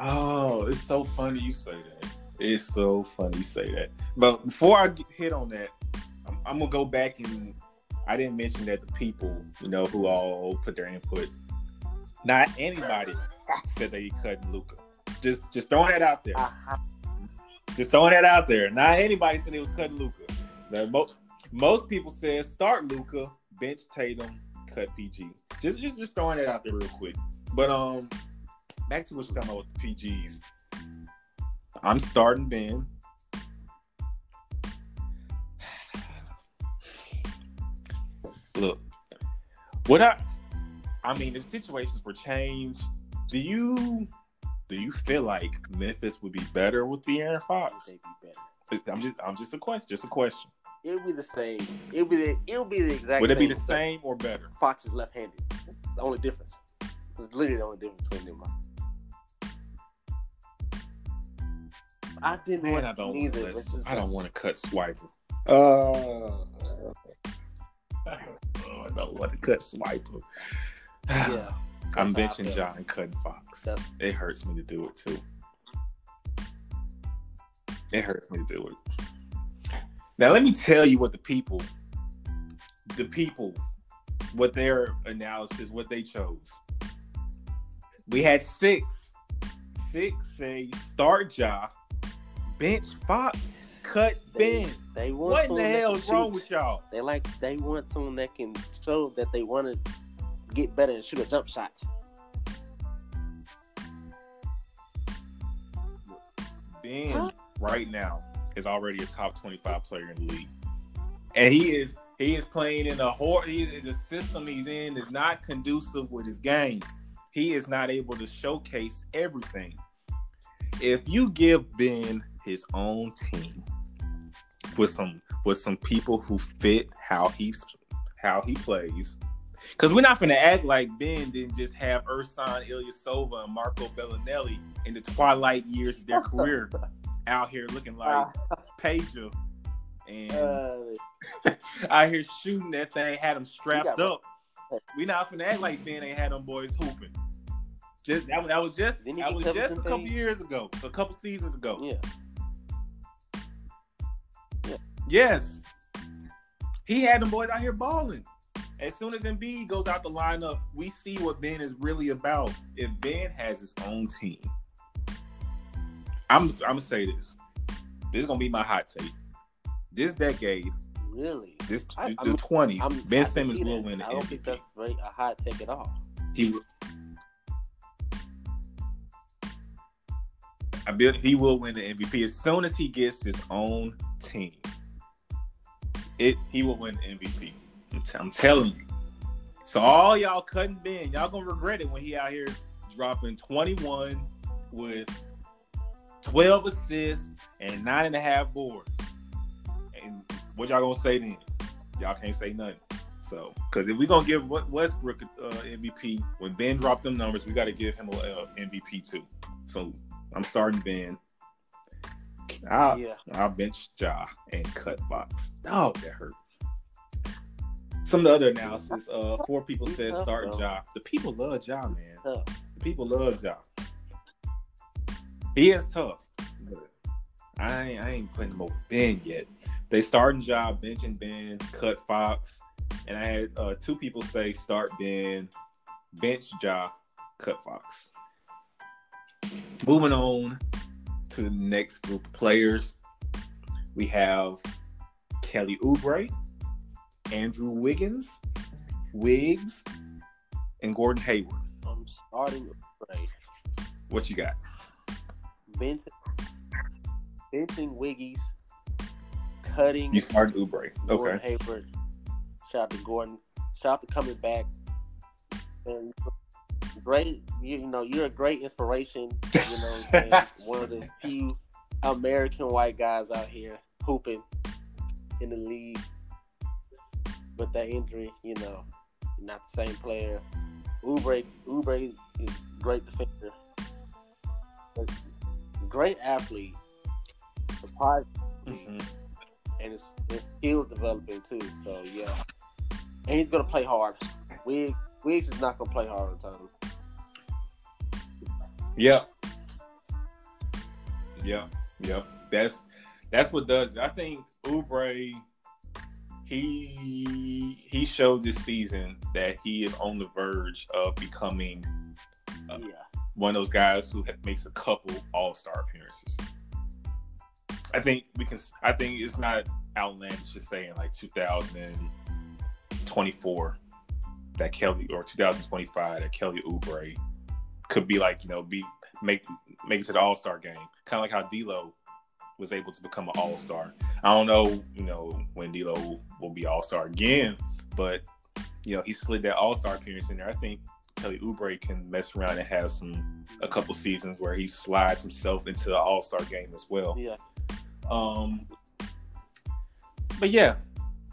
A: Oh, it's so funny you say that. It's so funny you say that. But before I hit on that, I'm, I'm gonna go back and I didn't mention that the people, you know, who all put their input. Not anybody said they cut Luka. Just, just throwing that out there. Just throwing that out there. Not anybody said they was cutting Luka. most most people said start Luka, bench Tatum, cut PG. Just just just throwing that out there real quick. But um, back to what you're talking about with the PGs. I'm starting Ben. <sighs> Look, what I I mean, if situations were changed, do you do you feel like Memphis would be better with De'Aaron Fox?
B: They'd be better.
A: I'm just I'm just a question, just a question.
B: It'll be the same. It'll be the. It'll be the exact.
A: Would it be the same or better?
B: Fox is left-handed. It's the only difference. It's literally the only difference between them. I didn't
A: Man,
B: want
A: I don't.
B: neither.
A: wanna
B: It's
A: I don't
B: like-
A: want to cut Swiper. Uh, I don't want to cut Swiper. <sighs>
B: Yeah,
A: I'm
B: That's how I
A: benching. John and cutting Fox.
B: That's-
A: It hurts me to do it too. It hurts me to do it. Now let me tell you what the people, the people, what their analysis, what they chose. We had six. Six say start Ja, bench Fox, cut
B: they,
A: Ben.
B: they want
A: What in the hell is wrong
B: shoot.
A: with y'all?
B: They like they want someone that can show that they want to get better and shoot a jump shot.
A: Ben
B: Huh?
A: right now is already a top 25 player in the league. And he is he is playing in a hor he the system he's in is not conducive with his game. He is not able to showcase everything. If you give Ben his own team with some with some people who fit how he's how he plays. Because we're not gonna act like Ben didn't just have Ersan Ilyasova and Marco Belinelli in the twilight years of their career <laughs> out here looking like Pager and
B: Uh, <laughs>
A: out here shooting that thing, had them strapped up. We're not finna act like Ben ain't had them boys hooping. Just that, was- that was just that was just a couple years ago, a couple seasons ago.
B: yeah,
A: Yes, he had them boys out here balling. As soon as Embiid goes out the lineup, we see what Ben is really about. If Ben has his own team, I'm I'm gonna say this. This is gonna be my hot take. This decade,
B: really.
A: this
B: I-
A: the twenties,
B: I'm,
A: Ben
B: I
A: Simmons will win the
B: I don't think that's very, a hot take at all.
A: He, will- I bet he will win the MVP as soon as he gets his own team. It he will win MVP. I'm, t- I'm telling you. So all y'all cutting Ben, y'all gonna regret it when he out here dropping 21 with 12 assists and nine and a half boards. And what y'all gonna say then? Y'all can't say nothing. So, because if we're gonna give Wes- Westbrook uh, MVP, when Ben dropped them numbers, we got to give him a uh, MVP too. So, I'm starting Ben. I'll,
B: yeah,
A: I'll bench Ja and cut Fox. Oh, that hurt. Some of the other analysis, uh, four people
B: He's
A: said
B: tough,
A: start
B: though.
A: Ja. The people love Ja, man.
B: tough.
A: The people love Ja. He is tough. I ain't, I ain't putting him over Ben yet. They starting Ja, benching Ben, cut Fox, and I had uh, two people say start Ben, bench Ja, cut Fox. Moving on to the next group of players. we have Kelly Oubre, Andrew Wiggins, Wiggs, and Gordon Hayward.
B: I'm starting right.
A: What you got?
B: Benching, benching Wiggies, cutting
A: You started Oubre.
B: Gordon
A: Okay.
B: Hayward. Shout out to Gordon. Shout out to coming back. And great, you, you know, you're a great inspiration. You know, what I'm saying? <laughs> one of the few American white guys out here hooping in the league. With that injury, you know, not the same player. Oubre, Oubre is great defender, But great athlete. Surprised
A: Mhm.
B: and his, his skills developing too. So yeah, and he's gonna play hard. Wiggs, Wiggs is not gonna play hard all the time.
A: Yep. Yep. Yep. That's that's what does. it. I think Oubre he he showed this season that he is on the verge of becoming Uh,
B: yeah,
A: one of those guys who ha- makes a couple All Star appearances. I think we can. I think it's not outlandish to say in like 2024 that Kelly or 2025 that Kelly Oubre could be like you know be make make it to the All Star game, kind of like how D'Lo was able to become an All Star. I don't know, you know, when D'Lo will be All Star again, but you know he slid that All Star appearance in there. I think Kelly Oubre can mess around and have some a couple seasons where he slides himself into the All Star game as well.
B: yeah.
A: Um, but yeah,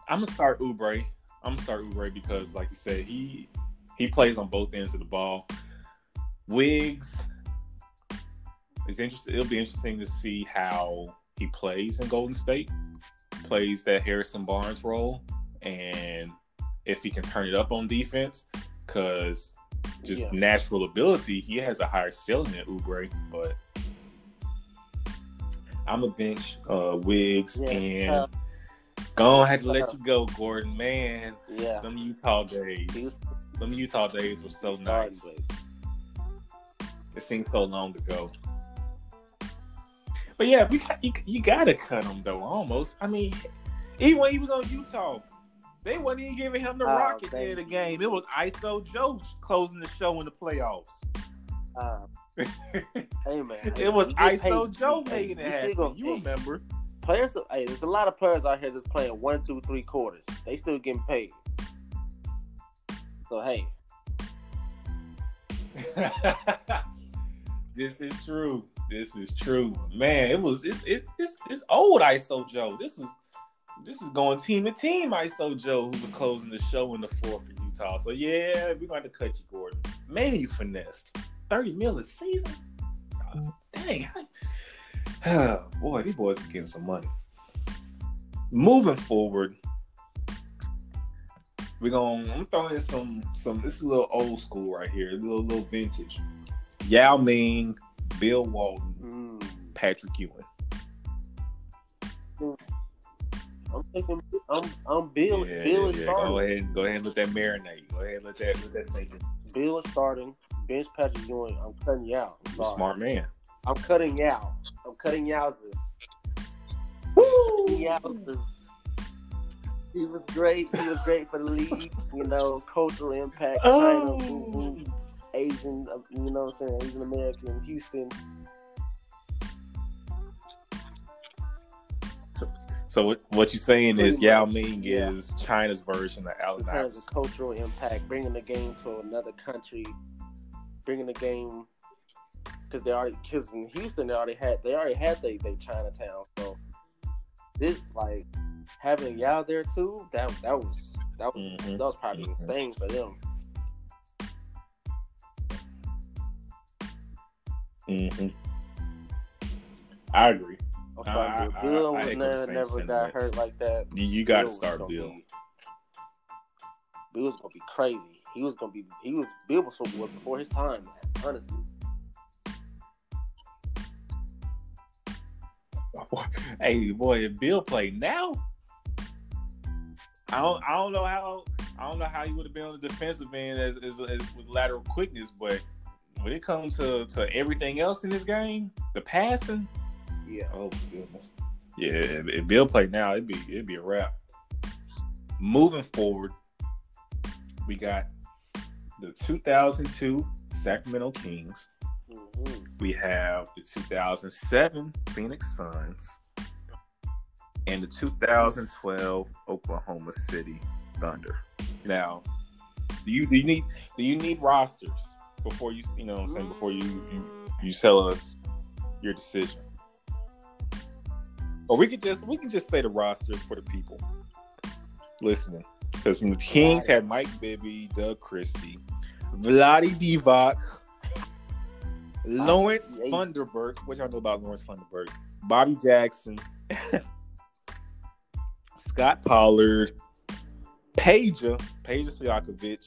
A: I'm gonna start Oubre. I'm gonna start Oubre because, like you said, he he plays on both ends of the ball. Wiggs is interesting. It'll be interesting to see how he plays in Golden State. Plays that Harrison Barnes role, and if he can turn it up on defense, because just
B: Yeah.
A: natural ability, he has a higher ceiling than Oubre. But I'm a bench uh, Wiggs
B: Yeah,
A: and
B: uh,
A: gonna have to let you go, Gordon. Man,
B: yeah.
A: them Utah days, them Utah days were so nice.
B: but
A: It seems so long ago. But yeah, we got, you, you gotta cut him though. Almost. I mean, even when he was on Utah, they wasn't even giving him the
B: Oh,
A: rock at the end of the game. It was ISO Joe closing the show in the playoffs.
B: uh, <laughs> hey man,
A: it was ISO
B: hey,
A: Joe making it happen. you
B: hey,
A: remember?
B: Players, hey, there's a lot of players out here that's playing one through three quarters. They still getting paid. So hey, <laughs>
A: this is true. This is true, man. It was it's it's it's, it's old ISO Joe. This is this is going team to team ISO Joe who closing the show in the fourth for Utah. So yeah, we're going to cut you, Gordon. Man, you finessed thirty mil a season. Dang, <sighs> boy, these boys are getting some money. Moving forward, we're gonna I'm throwing in some some. This is a little old school right here, a little little vintage. Yao Ming, Bill Walton,
B: mm,
A: Patrick Ewing.
B: I'm thinking, I'm, I'm Bill.
A: Yeah,
B: Bill
A: yeah,
B: is
A: yeah.
B: starting.
A: Go ahead, go ahead and let that marinate. Go ahead, and let that let that sink in.
B: Bill is starting. Bench Patrick Ewing. I'm cutting you out. I'm
A: You're smart man.
B: I'm cutting Yao. I'm cutting Yowzes. Yowzes. He was great. He was great for the league. You know, cultural impact. China, boom, boom, Asian. uh, You know what I'm saying? Asian American, Houston.
A: So what what you saying is
B: Pretty
A: Yao Ming
B: yeah.
A: is China's version of Allen
B: in terms
A: Iverson.
B: of cultural impact, bringing the game to another country, bringing the game because they already because in Houston they already had they already had they they Chinatown. So this like having Yao there too. That that was that was
A: Mhm.
B: that was probably
A: Mhm.
B: insane for them.
A: Hmm I agree.
B: I'm
A: I-
B: sorry,
A: I-
B: Bill
A: I
B: was
A: echo
B: never
A: same
B: never got hurt like that.
A: You, you got to start Bill.
B: be- Bill was gonna be crazy. He was gonna be. He was. Bill was was before his time, man. Honestly. <laughs>
A: hey boy, if Bill played now, I don't I don't know how I don't know how he would have been on the defensive end as, as, as with lateral quickness, but when it comes to, to everything else in this game, the passing,
B: Yeah.
A: oh goodness. Yeah, if, if Beal played now, it'd be it'd be a wrap. Moving forward, we got the 2002 Sacramento Kings.
B: Mhm.
A: We have the 2007 Phoenix Suns and the 2012 Oklahoma City Thunder. Now, do you do you need do you need rosters before you you know what I'm saying before you you, you tell us your decision? Or we could just we can just say the rosters for the people listening. Because the Kings had Mike Bibby, Doug Christie, Vlade Divac, Lawrence
B: Yeah.
A: Funderburke, which I know about Lawrence Funderburke, Bobby Jackson, <laughs> Scott Pollard, Peja, Peja Stojakovic,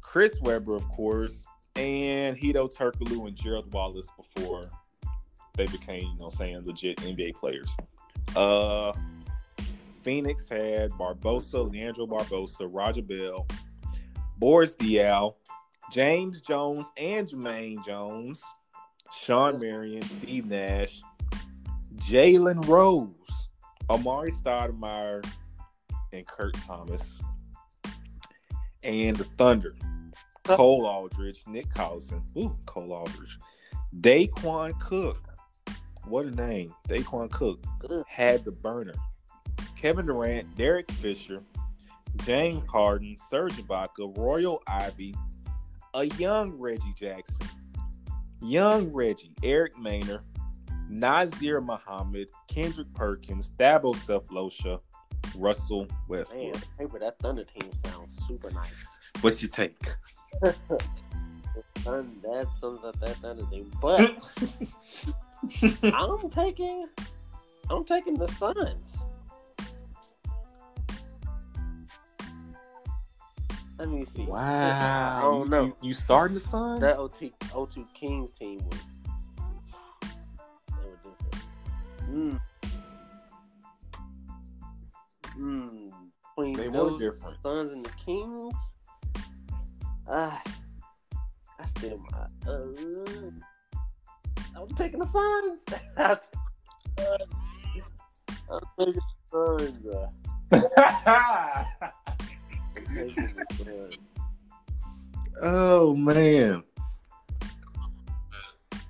A: Chris Webber, of course, and Hedo Turkoglu and Gerald Wallace before they became, you know, saying legit NBA players. Uh, Phoenix had Barbosa, Leandro Barbosa, Raja Bell, Boris Diaw, James Jones and Jermaine Jones, Shawn Marion, Steve Nash, Jalen Rose, Amar'e Stoudemire, and Kurt Thomas. And the Thunder, Cole Aldrich, Nick Collison, ooh, Cole Aldrich, Daequan Cook, what a name, Daequan Cook, had the burner. Kevin Durant, Derek Fisher, James Harden, Serge Ibaka, Royal Ivey, a young Reggie Jackson, young Reggie, Eric Maynor, Nazr Mohammed, Kendrick Perkins, Thabo Sefolosha, Russell
B: Man,
A: Westbrook.
B: on paper that Thunder team sounds super nice.
A: What's your take?
B: Thun- that sounds like that Thunder team, but <laughs> I'm taking, I'm taking the Suns. Let me see.
A: wow.
B: I don't
A: You-
B: know.
A: You, you starting the Suns?
B: That OT, O2 Kings team was. They were different. Mm. Mm. Between
A: They were different.
B: Suns and the Kings. Ah, I still. Uh, I'm taking the Suns. I'm taking the Suns. Uh, taking the Suns.
A: oh man.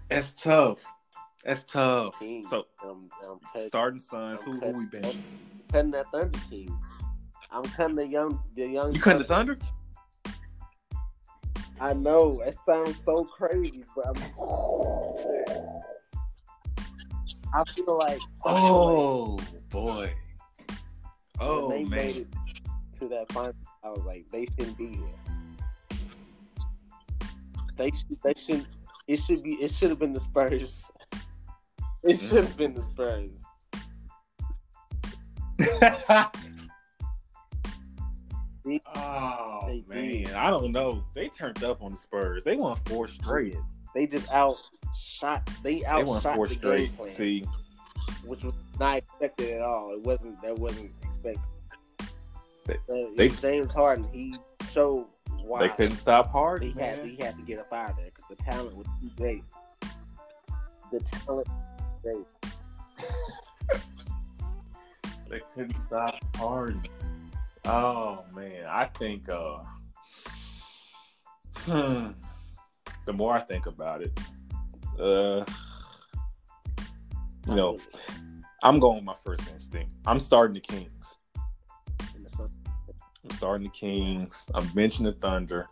A: That's tough. That's tough.
B: Kings.
A: So
B: I'm, I'm cutting-
A: starting Suns, who, who we
B: Okay.
A: benching?
B: cutting that Thunder team. I'm cutting the young, the young.
A: You cutting the Thunder?
B: I know it sounds so crazy, but I'm. I feel like
A: Oh boy. Oh
B: they
A: man.
B: made it to that final. I was like, they shouldn't be there. They should. They should. It should be. It should have been the Spurs. <laughs> It
A: Mm.
B: should have been the Spurs. <laughs>
A: oh
B: They
A: man,
B: did.
A: I don't know. They turned up on the Spurs. They won four straight.
B: They just outshot. They
A: They won four
B: the game
A: straight.
B: plan.
A: See,
B: which was not expected at all. It wasn't that wasn't expected.
A: They-
B: Uh,
A: they-
B: James Harden, he showed why
A: they couldn't stop hard.
B: he had he had to get up out of there because the talent was too great. The talent, was great. <laughs>
A: They couldn't stop Harden. Oh man, I think uh hmm, the more I think about it, uh you know, I'm going with my first instinct. I'm starting the Kings. I'm starting the Kings. I'm benching the Thunder,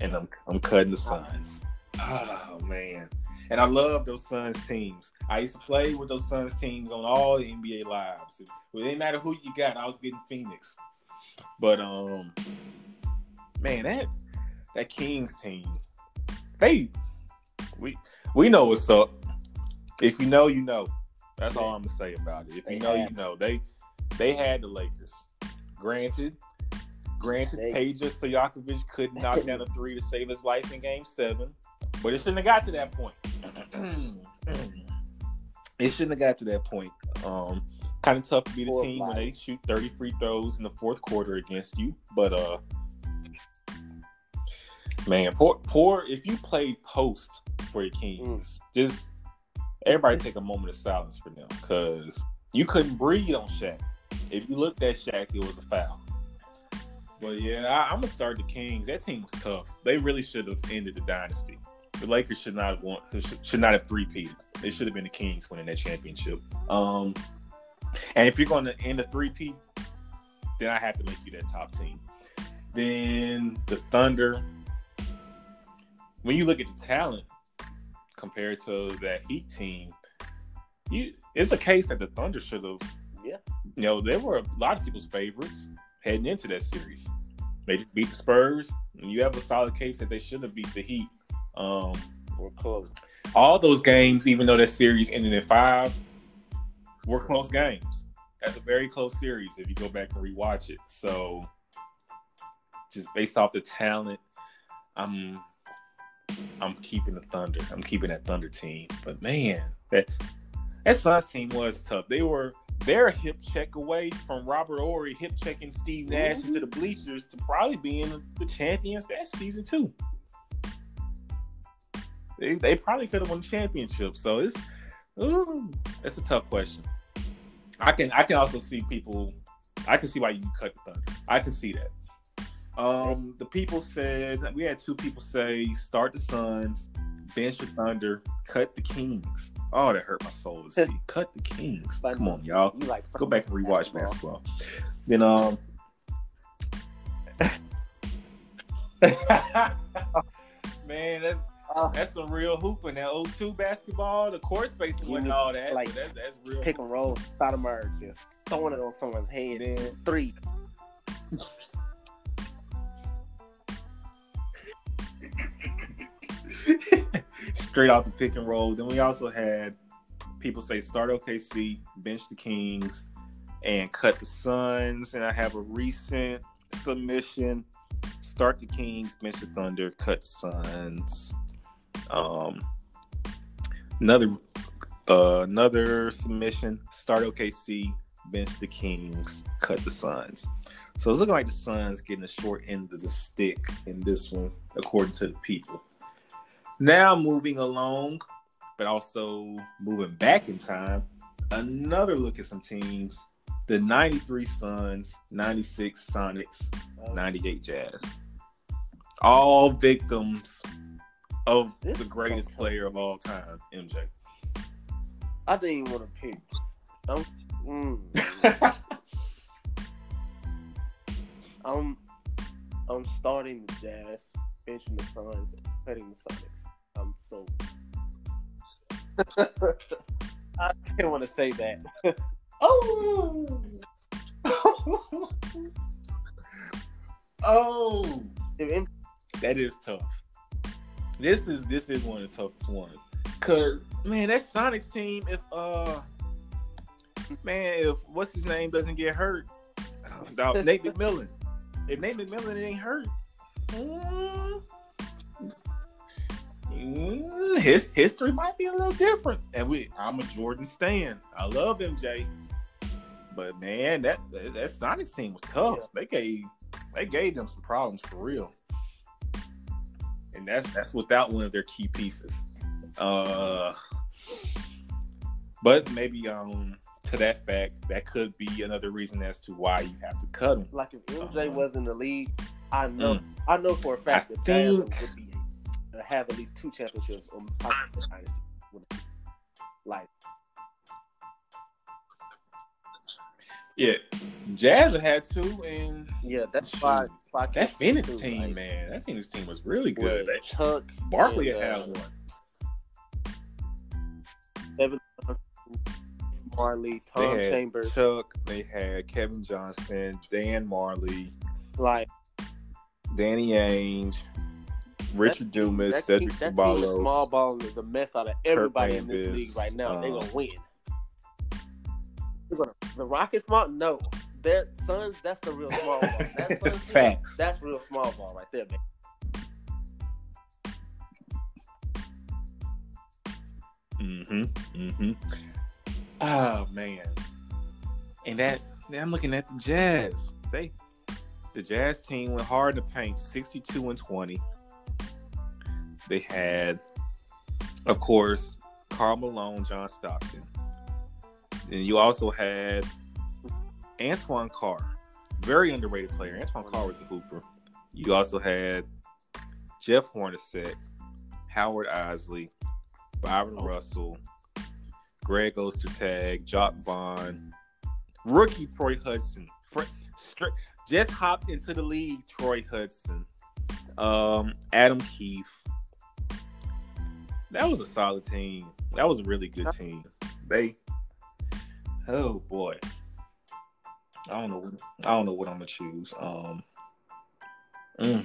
A: and I'm I'm cutting the Suns. Oh man, and I love those Suns teams. I used to play with those Suns teams on all the NBA lives. It didn't matter who you got. I was getting Phoenix, but um, man, that that Kings team, they we we know what's up. If you know, you know. That's all I'm gonna say about it. If
B: They
A: you know, you know. They they had the Lakers. Granted, granted,
B: They-
A: Peja Stojakovic couldn't <laughs> knock down a three to save his life in Game Seven, but it shouldn't have got to that point. <clears throat> it shouldn't have got to that point. Um, kind of tough to be the team when they shoot 30 free throws in the fourth quarter against you, but uh, man, poor, poor. If you played post for the Kings, just everybody take a moment of silence for them because You couldn't breathe on Shaq. If you looked at Shaq, it was a foul. But yeah, I, am gonna start the Kings. That team was tough. They really should have ended the dynasty. The Lakers should not have won. Should, should not have three peated. They should have been the Kings winning that championship. Um, and if you're going to end a three P, then I have to make you that top team. Then the Thunder. When you look at the talent compared to that Heat team, you it's a case that the Thunder should have.
B: Yeah.
A: You know, they were a lot of people's favorites heading into that series. They beat the Spurs, and you have a solid case that they should have beat the Heat. Um,
B: or close.
A: All those games, even though that series ended in five, were close games. That's a very close series if you go back and rewatch it. So, just based off the talent, I'm I'm keeping the Thunder. I'm keeping that Thunder team. But man, that that Suns team was tough. They were they're hip check away from Robert Horry hip checking Steve Nash mm-hmm. into the bleachers to probably being the champions that season too. They, they probably could have won the championship. So it's ooh, it's a tough question. I can I can also see people. I can see why you cut the Thunder. I can see that. Um, the people said we had two people say start the Suns, bench the Thunder, cut the Kings. Oh, that hurt my soul to see. cut the Kings. Come on, y'all. Like Go back and rewatch basketball. basketball. Then um. <laughs> Man, that's uh, that's some real hooping. That 02 basketball, the court spacing and all that. Like that's, that's real.
B: Pick and roll, Stoudemire just throwing it on someone's head. Then three.
A: Straight off the pick and roll. Then we also had people say start OKC, bench the Kings, and cut the Suns. And I have a recent submission start the Kings, bench the Thunder, cut the Suns. Um, another uh, another submission: start OKC, bench the Kings, cut the Suns. So it's looking like the Suns getting a short end of the stick in this one, according to the people. Now moving along, but also moving back in time. Another look at some teams: the '93 Suns, '96 Sonics, '98 Jazz. All victims of this the greatest so player of all time, MJ?
B: I didn't even want to pick. I'm, mm. <laughs> I'm, I'm starting the Jazz, benching the Suns, cutting the Sonics. I'm so. <laughs> I didn't want to say that. <laughs>
A: oh. oh. That is tough this is this is one of the toughest ones. Cause man, that Sonics team, if uh man, if what's his name doesn't get hurt, <laughs> uh, Nate <laughs> McMillan. If Nate McMillan ain't hurt, mm, mm, his history might be a little different. And we I'm a Jordan Stan. I love MJ. But man, that that, that Sonics team was tough. Yeah. They gave they gave them some problems for real and that's that's without one of their key pieces. Uh, but maybe um to that fact, that could be another reason as to why you have to cut him.
B: Like if MJ uh, uh-huh. was in the league, I know mm, I know for a fact I that think... would be uh, have at least two championships on dynasty. Like
A: Yeah, Jazz had two, and
B: yeah, that's why,
A: that Phoenix too, team, like, man, that Phoenix team was really good. That Chuck Barkley and, had uh, one.
B: Evan Majerle, Tom Chambers,
A: Chuck. They had Kevin Johnson, Dan Majerle,
B: like
A: Danny Ainge, Richard that, Dumas, that Cedric Ceballos.
B: Small ball is the mess out of everybody in this league right now. Um, they gonna win the Rockets small? No, their Suns. That's the real small ball. <laughs> That Suns Facts. that's real small ball right there, man.
A: Mm-hmm. Mm-hmm. Oh man. And that I'm looking at the Jazz. They the Jazz team went hard in the paint, 62 and 20. They had, of course, Karl Malone, John Stockton. And you also had Antoine Carr, very underrated player. Antoine Carr was a hooper. You also had Jeff Hornacek, Howard Eisley, Bryon oh. Russell, Greg Ostertag, Jacque Vaughn, rookie Troy Hudson. just hopped into the league, Troy Hudson. Um, Adam Keefe. That was a solid team. That was a really good team. They oh boy. I don't know. I don't know what I'm gonna choose. Um, mm,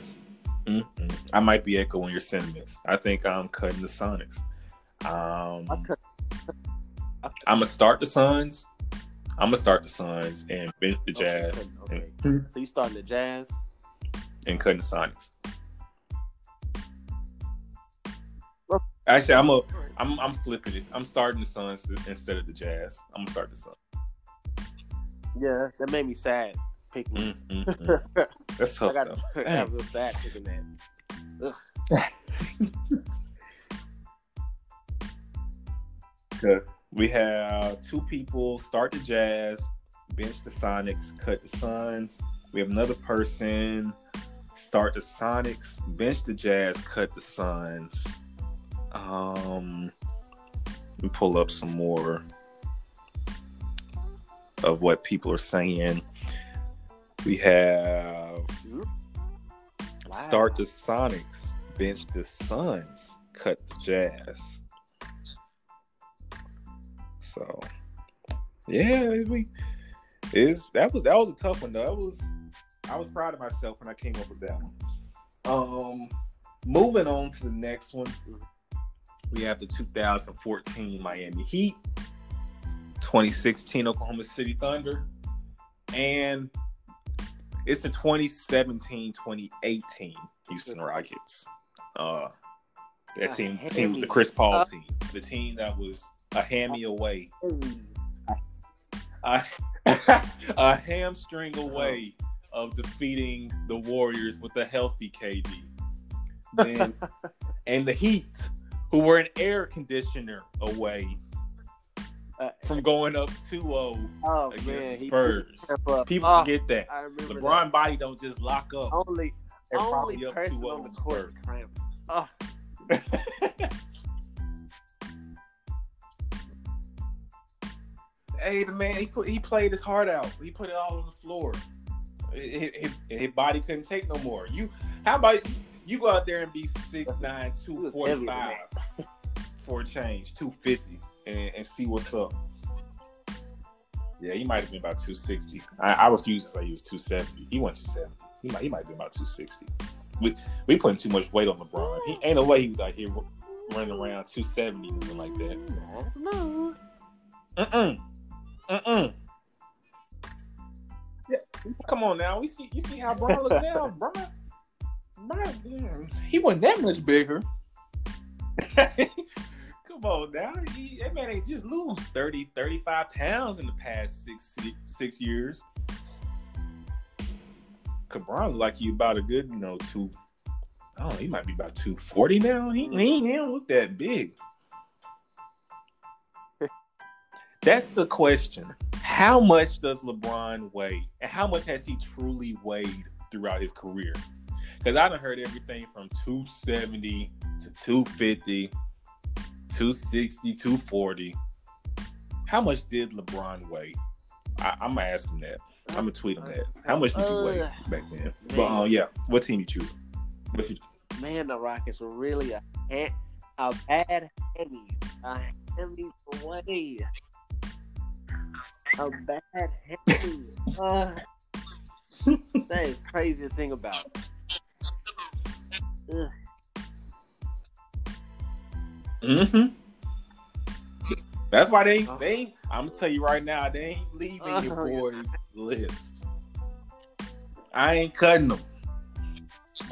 A: mm, mm. I might be echoing your sentiments. I think I'm cutting the Sonics. Um, I'm gonna start the Suns. I'm gonna start the Suns and bench the Jazz.
B: Okay, okay. And, so you starting the Jazz
A: and cutting the Sonics. Actually, I'm a, I'm, I'm flipping it. I'm starting the Suns instead of the Jazz. I'm gonna start the Suns.
B: Yeah, that made me sad picking. Mm, mm,
A: mm. <laughs> That's tough. I got, <laughs>
B: I got real sad picking that. <laughs>
A: Good. We have two people start the Jazz, bench the Sonics, cut the Suns. We have another person start the Sonics, bench the Jazz, cut the Suns. Um, let me pull up some more of what people are saying. We have wow. start the Sonics, bench the Suns, cut the Jazz. So, yeah, we is that was that was a tough one though. That was I was proud of myself when I came up with that one. Um, moving on to the next one, we have the 2014 Miami Heat 2016 Oklahoma City Thunder, and it's the 2017 2018 Houston Rockets. Uh, that team, team, the Chris Paul team, the team that was a hammy away, a, <laughs> a hamstring away of defeating the Warriors with a healthy KD. Then, <laughs> and the Heat, who were an air conditioner away uh, from going up 2-0 oh, against man. the Spurs. People oh, forget that. LeBron that. body don't just lock up.
B: Only, only person on the court Oh. <laughs>
A: hey, the man, he put he played his heart out. He put it all on the floor. His, body couldn't take no more. You, how about you go out there and be 6'9", 245 for a change, 250 and, and see what's up. Yeah, he might have been about 260. I, I refuse to say he was 270. He went 270. He might he might be about 260. We we putting too much weight on LeBron. He ain't no way he was out here running around 270 something like that. No. Uh-uh. Uh-uh. Yeah, come on now. We see you see how Bron look now. <laughs> Bron, Bron, he wasn't that much bigger. <laughs> Come on now. He, that man ain't just lose 30, 35 pounds in the past six six years. Cabron like you about a good, you know, two. I don't know. He might be about two forty now. He, he, he don't look that big. <laughs> That's the question. How much does LeBron weigh, and how much has he truly weighed throughout his career? Because I have heard everything from 270 to 250 260, 240. How much did LeBron weigh? I, am gonna ask him that. I'm gonna tweet him that. How much did you weigh uh, back then? Man. But uh, yeah, what team you choose?
B: You... Man, the Rockets were really a a bad hammy, a hammy way, a bad hammy. Uh, that is crazy to think about. Ugh.
A: Mm-hmm. That's why they ain't, they ain't, I'm gonna tell you right now, they ain't leaving your <laughs> boys list. I ain't cutting them.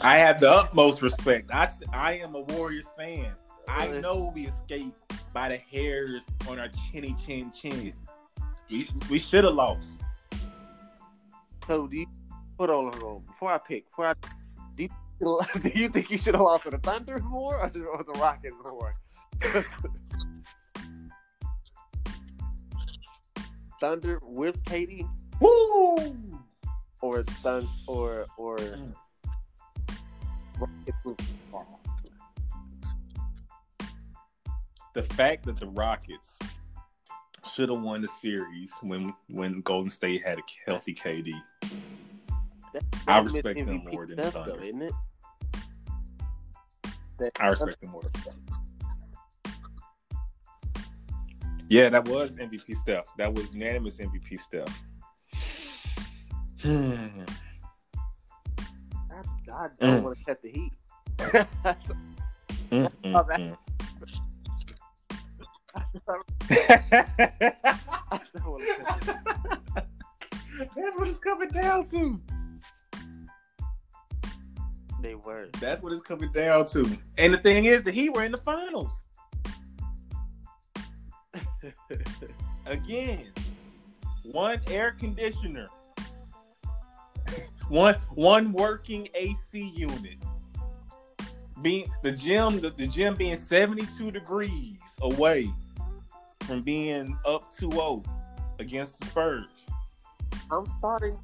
A: I have the utmost respect. I, I am a Warriors fan. I know we escaped by the hairs on our chinny chin chin. We, we should have lost.
B: So do you put on hold before I pick? Before I do you, <laughs> do you think you should have lost to the Thunder more or the, or the Rockets more? <laughs> Thunder with KD?
A: Woo!
B: Or Thunder or or
A: the fact that the Rockets should have won the series when when Golden State had a healthy KD. I respect them more than Thunder.
B: That,
A: I respect them more. Yeah, that was MVP stuff. That was unanimous MVP stuff. <sighs>
B: I, I don't want to cut the heat.
A: That's what it's coming down to.
B: They were.
A: That's what it's coming down to. And the thing is, the Heat were in the finals. <laughs> Again, one air conditioner, one one working AC unit. Being the gym, the, the gym being 72 degrees away from being up 2-0 against the Spurs.
B: I'm starting.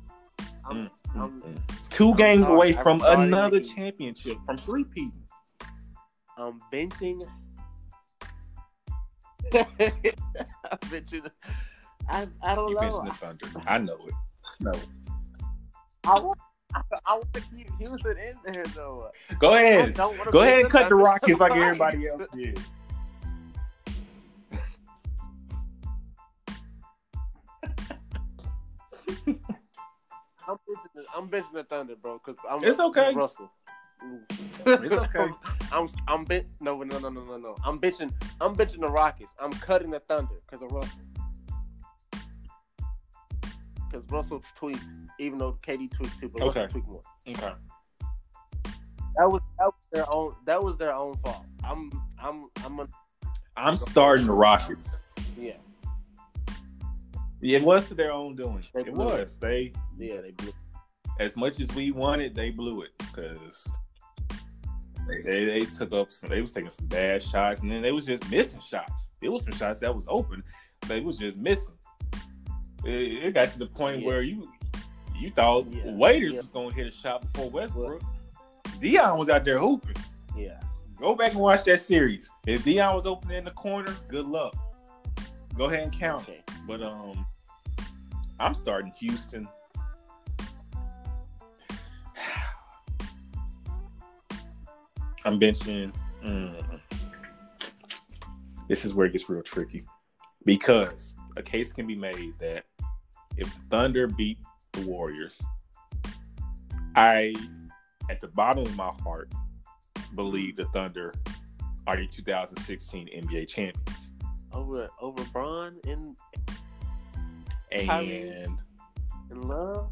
B: I'm,
A: mm.
B: mm I'm
A: mm. 2 games
B: I'm
A: away from another championship, from three people.
B: I'm benching I bet you. I, I don't know.
A: The Thunder. I know it. No.
B: I want. I, want to keep Houston in there though.
A: Go ahead. Go ahead and cut the Rockets like everybody else did.
B: I'm bitching. The, I'm bitching the Thunder, bro. Because I'm.
A: It's okay,
B: Russell.
A: It's okay. <laughs>
B: I'm I'm ben- no no no no no no. I'm bitching I'm bitching the Rockets. I'm cutting the Thunder because of Russell. Because Russell tweaked, even though KD tweaked too, but
A: okay.
B: Russell tweaked more.
A: Okay.
B: That was that was their own that was their own fault. I'm I'm I'm a,
A: I'm starting the Rockets.
B: Yeah.
A: It was to their own doing.
B: They
A: it
B: was. It.
A: They
B: yeah, they blew.
A: As much as we wanted, they blew it because they, they, they took up some, they was taking some bad shots, and then they was just missing shots. It was some shots that was open, they was just missing. It, it got to the point
B: yeah.
A: where you you thought
B: yeah.
A: Waiters
B: yeah.
A: was gonna hit a shot before Westbrook. Dion was out there hooping.
B: Yeah.
A: Go back and watch that series. If Dion was open in the corner, good luck. Go ahead and count.
B: Okay.
A: But um, I'm starting Houston I'm benching. Mm, this is where it gets real tricky because a case can be made that if Thunder beat the Warriors, I, at the bottom of my heart, believe the Thunder are the 2016 NBA champions.
B: Over over Bron and
A: and
B: and Love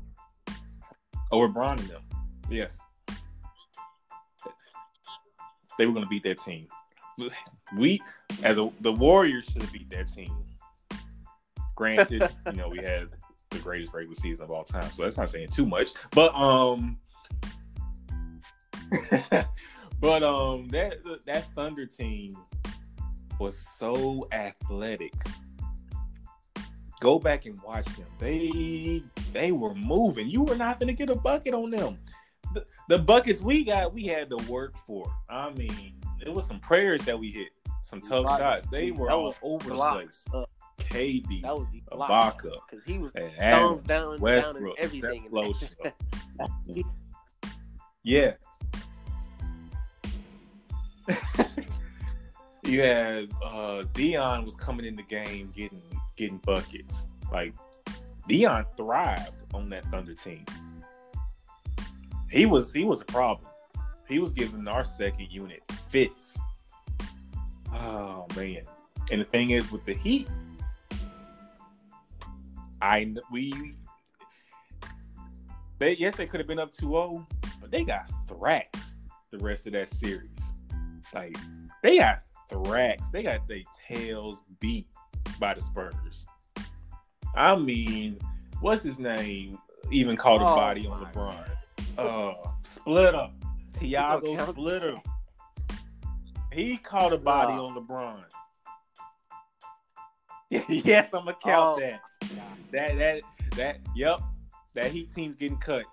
A: over Bron and them. Yes, they were going to beat that team. We, as a, the Warriors, should have beat that team. Granted, <laughs> you know we had the greatest regular season of all time, so that's not saying too much. But um, <laughs> but um, that that Thunder team was so athletic. Go back and watch them. They they were moving. You were not going to get a bucket on them the, the buckets we got, we had to work for. I mean, it was some prayers that we hit, some tough
B: Ibaka.
A: shots. They were all over the place.
B: Up.
A: KD,
B: that was
A: Ibaka,
B: because he was
A: and Adams,
B: down,
A: Westbrook, down
B: everything. <laughs>
A: yeah. <laughs> you had uh, Dion was coming in the game getting getting buckets. Like Dion thrived on that Thunder team he was he was a problem. He was giving our second unit fits. Oh man! And the thing is, with the Heat, I we they yes they could have been up 2-0, but they got thrashed the rest of that series. Like they got thrashed. They got their tails beat by the Spurs. I mean, what's his name? Even called a
B: oh
A: body on LeBron. God uh, Splitter, Tiago Splitter. He caught a body wow. on LeBron. <laughs> yes, I'm gonna count
B: oh.
A: that. That that that. Yep, that Heat team's getting cut.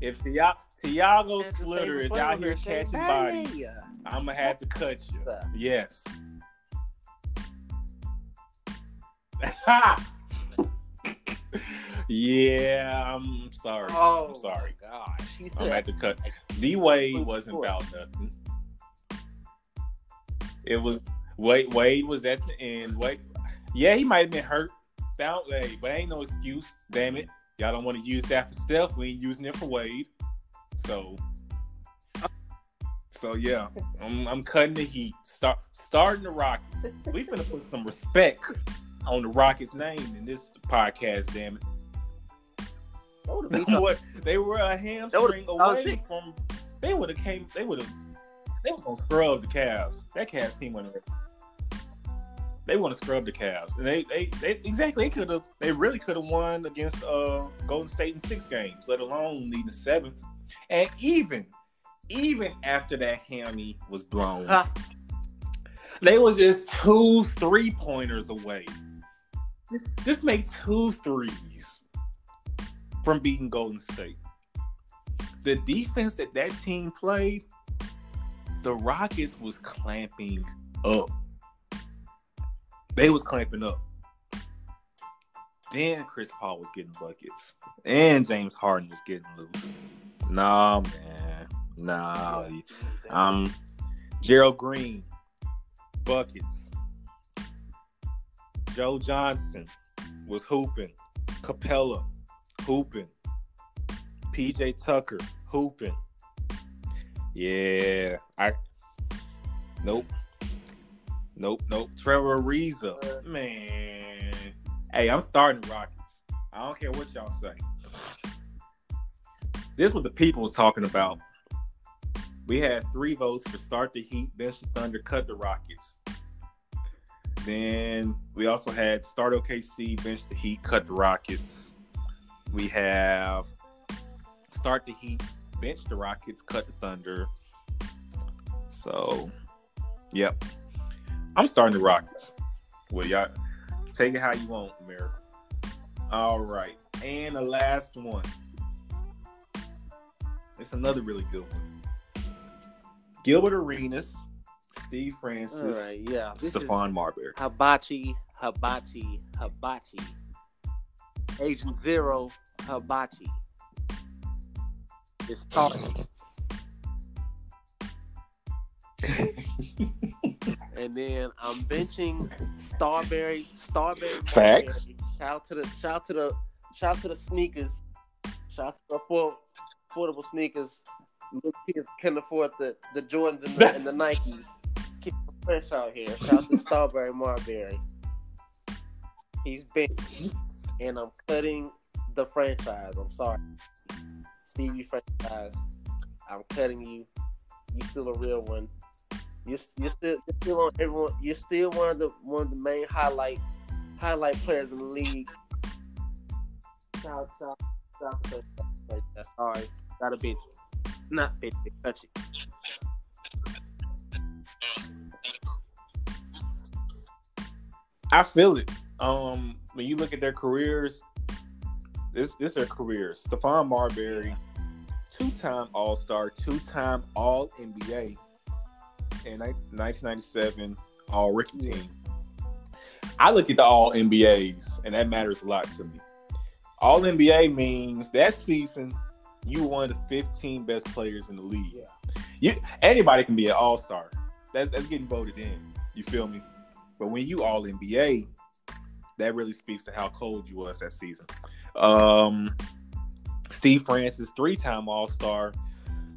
A: If Tiago
B: Tiago
A: Splitter is out here catching bodies. I'm gonna have to cut you. Yes. <laughs> yeah, I'm sorry.
B: Oh,
A: I'm sorry.
B: gosh.
A: I'm
B: still
A: gonna cut. D Wade wasn't about nothing. It was Wade. Wade was at the end. Wade, yeah, he might have been hurt. Hey, but ain't no excuse. Damn it, y'all don't want to use that for Steph. We ain't using it for Wade. So, so yeah, I'm, I'm cutting the heat. Start starting the Rockets. We finna put some respect on the Rockets' name in this podcast. Damn it. What they were a hamstring away from. They would have came. They would have. They was gonna scrub the Cavs. That Cavs team went. They want to scrub the Cavs, and they they, they exactly they could have. They really could have won against uh Golden State in six games, let alone leading the seventh. And even even after that hammy was blown, they was just two three pointers away. Just, just make two threes from beating Golden State. The defense that that team played, the Rockets was clamping up. They was clamping up. Then Chris Paul was getting buckets, and James Harden was getting loose. Nah, man, nah. Um, Gerald Green, buckets. Joe Johnson was hooping. Capela, hooping. PJ Tucker, hooping. Yeah, I. Nope. Nope, nope. Trevor Ariza, man. Hey, I'm starting Rockets. I don't care what y'all say. This what the people was talking about. We had three votes for start the Heat, bench the Thunder, cut the Rockets. Then we also had start OKC, bench the Heat, cut the Rockets. We have start the Heat, bench the Rockets, cut the Thunder. So, yep. I'm starting the Rockets. Well, y'all take it how you want, America. All right. And the last one. It's another really good one. Gilbert Arenas, Steve Francis,
B: All right, yeah.
A: Stephon Marbury.
B: Hibachi, Hibachi, Hibachi. Agent Zero, Hibachi. It's starting. <laughs> and then I'm benching Starbury, Starbury.
A: Facts.
B: Shout out to the shout out to the shout out to the sneakers. Shout out to the afford, affordable sneakers. Little kids can afford the, the Jordans and the, and the Nikes. Keep it fresh out here. Shout out to Starbury Marbury. He's big. And I'm cutting the franchise. I'm sorry. Stevie franchise. I'm cutting you. You're still a real one. You're, you're still you're still on everyone. You're still one of the one of the main highlight highlight players in the league. Shout shout shout to. Sorry, got a bitch. Not bitch. Touch it.
A: I feel it. Um, when you look at their careers, this this their careers. Stephon Marbury, two-time All-Star, two-time All NBA, and 1997 All Rookie Team. I look at the All NBAs, and that matters a lot to me. All NBA means that season you won the 15 best players in the league. You anybody can be an All-Star. That's that's getting voted in. You feel me? But when you all NBA, that really speaks to how cold you was that season. Um, Steve Francis, three-time All-Star,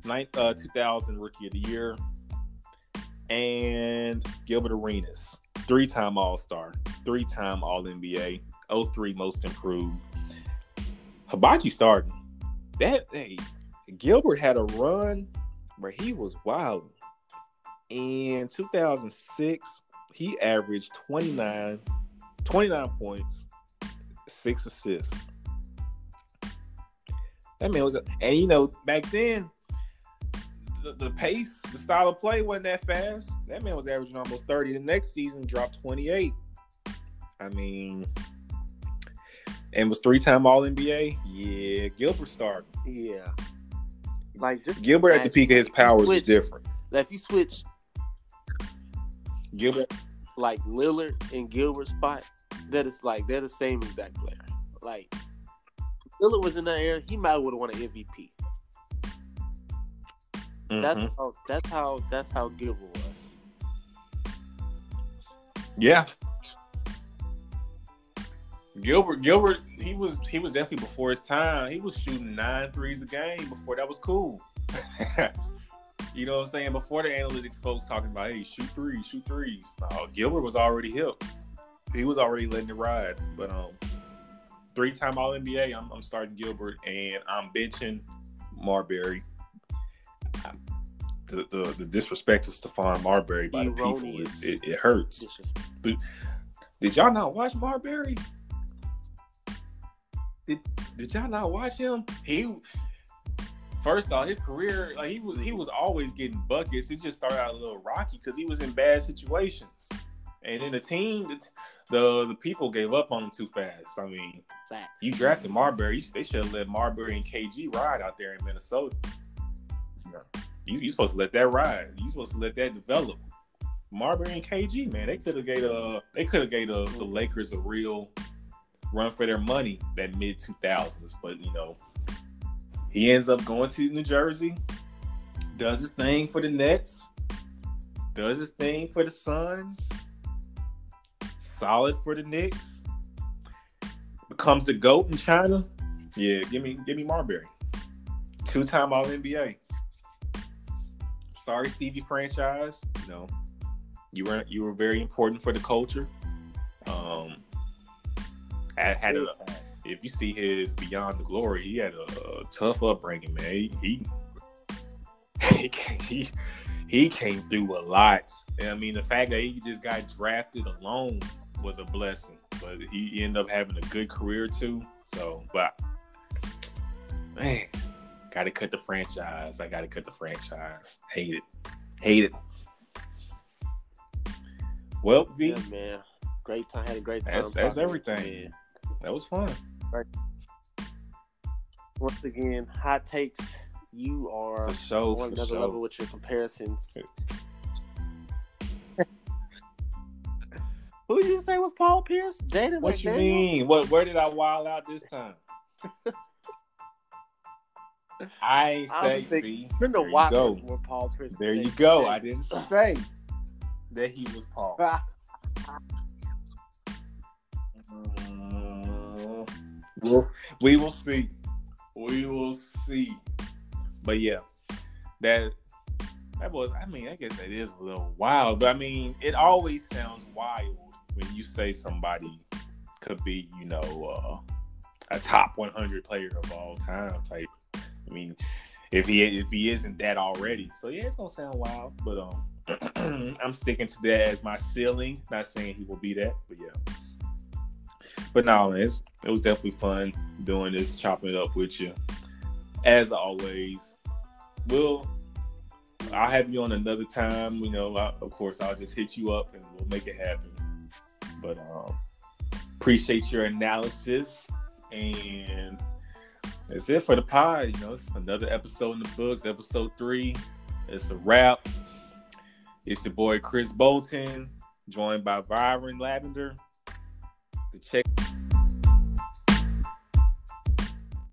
A: uh, 2000 Rookie of the Year, and Gilbert Arenas, three-time All-Star, three-time All-NBA, 03 Most Improved. Hibachi starting. That hey, Gilbert had a run where he was wild. In 2006, he averaged 29, 29 points, six assists. That man was, a, and you know, back then, the, the pace, the style of play wasn't that fast. That man was averaging almost 30. The next season, dropped 28. I mean, and was three time All NBA. Yeah, Gilbert started.
B: Yeah. Like just
A: Gilbert at the peak of his powers was different.
B: Like if you switch
A: Gilbert,
B: like Lillard and Gilbert spot, that is like they're the same exact player. Like Lillard was in that era, he might would have won an MVP.
A: Mm-hmm.
B: That's how that's how that's how Gilbert was.
A: Yeah. Gilbert, Gilbert, he was he was definitely before his time. He was shooting nine threes a game before that was cool. <laughs> you know what I'm saying? Before the analytics folks talking about, hey, shoot threes, shoot threes. No, Gilbert was already hip. He was already letting it ride. But um, three time All NBA, I'm, I'm starting Gilbert and I'm benching Marbury. The, the, the disrespect to Stephon Marbury by the people, it, it, it hurts. Did, did y'all not watch Marbury? Did, did y'all not watch him? He first off, his career like he was he was always getting buckets. It just started out a little rocky because he was in bad situations, and then the team, the, the the people gave up on him too fast. I mean,
B: Facts.
A: you drafted Marbury, they should have let Marbury and KG ride out there in Minnesota. You you supposed to let that ride. You supposed to let that develop. Marbury and KG, man, they could have gave uh they could have gave the, the Lakers a real run for their money that mid two thousands. But you know, he ends up going to New Jersey, does his thing for the Nets, does his thing for the Suns, solid for the Knicks, becomes the GOAT in China. Yeah, give me give me Marbury. Two time all NBA. Sorry, Stevie franchise. You know, you were you were very important for the culture. Um had, had a if you see his Beyond the Glory, he had a, a tough upbringing, man. He he <laughs> he came, he, he came through a lot. And I mean, the fact that he just got drafted alone was a blessing. But he ended up having a good career too. So, but man, gotta cut the franchise. I gotta cut the franchise. Hate it. Hate it. Well, V,
B: Yeah, man. Great time. Had a great time.
A: That's- that's everything. That was fun.
B: Once again, hot takes. You are
A: For sure,
B: on another
A: sure.
B: level with your comparisons. <laughs> Who did you say was Paul Pierce? Jaden
A: What you mean? What? Where did I wild out this time? I <laughs> ain't say. see,
B: You're the
A: there you
B: Watford
A: go.
B: where Paul Pierce.
A: There you go. I didn't <laughs> say that he was Paul. Mm, well, we will see. We will see. But yeah, that that was. I mean, I guess that is a little wild. But I mean, it always sounds wild when you say somebody could be, you know, uh, a top 100 player of all time type. I mean, if he if he isn't that already, so yeah, it's gonna sound wild. But um, <clears throat> I'm sticking to that as my ceiling. Not saying he will be that, but yeah. But no, it was definitely fun doing this, chopping it up with you. As always, we'll I'll have you on another time. You know, I, of course, I'll just hit you up and we'll make it happen. But um, appreciate your analysis, and that's it for the pod. You know, it's another episode in the books, episode three. It's a wrap. It's your boy Chris Bolton, joined by Vyron Lavender. The check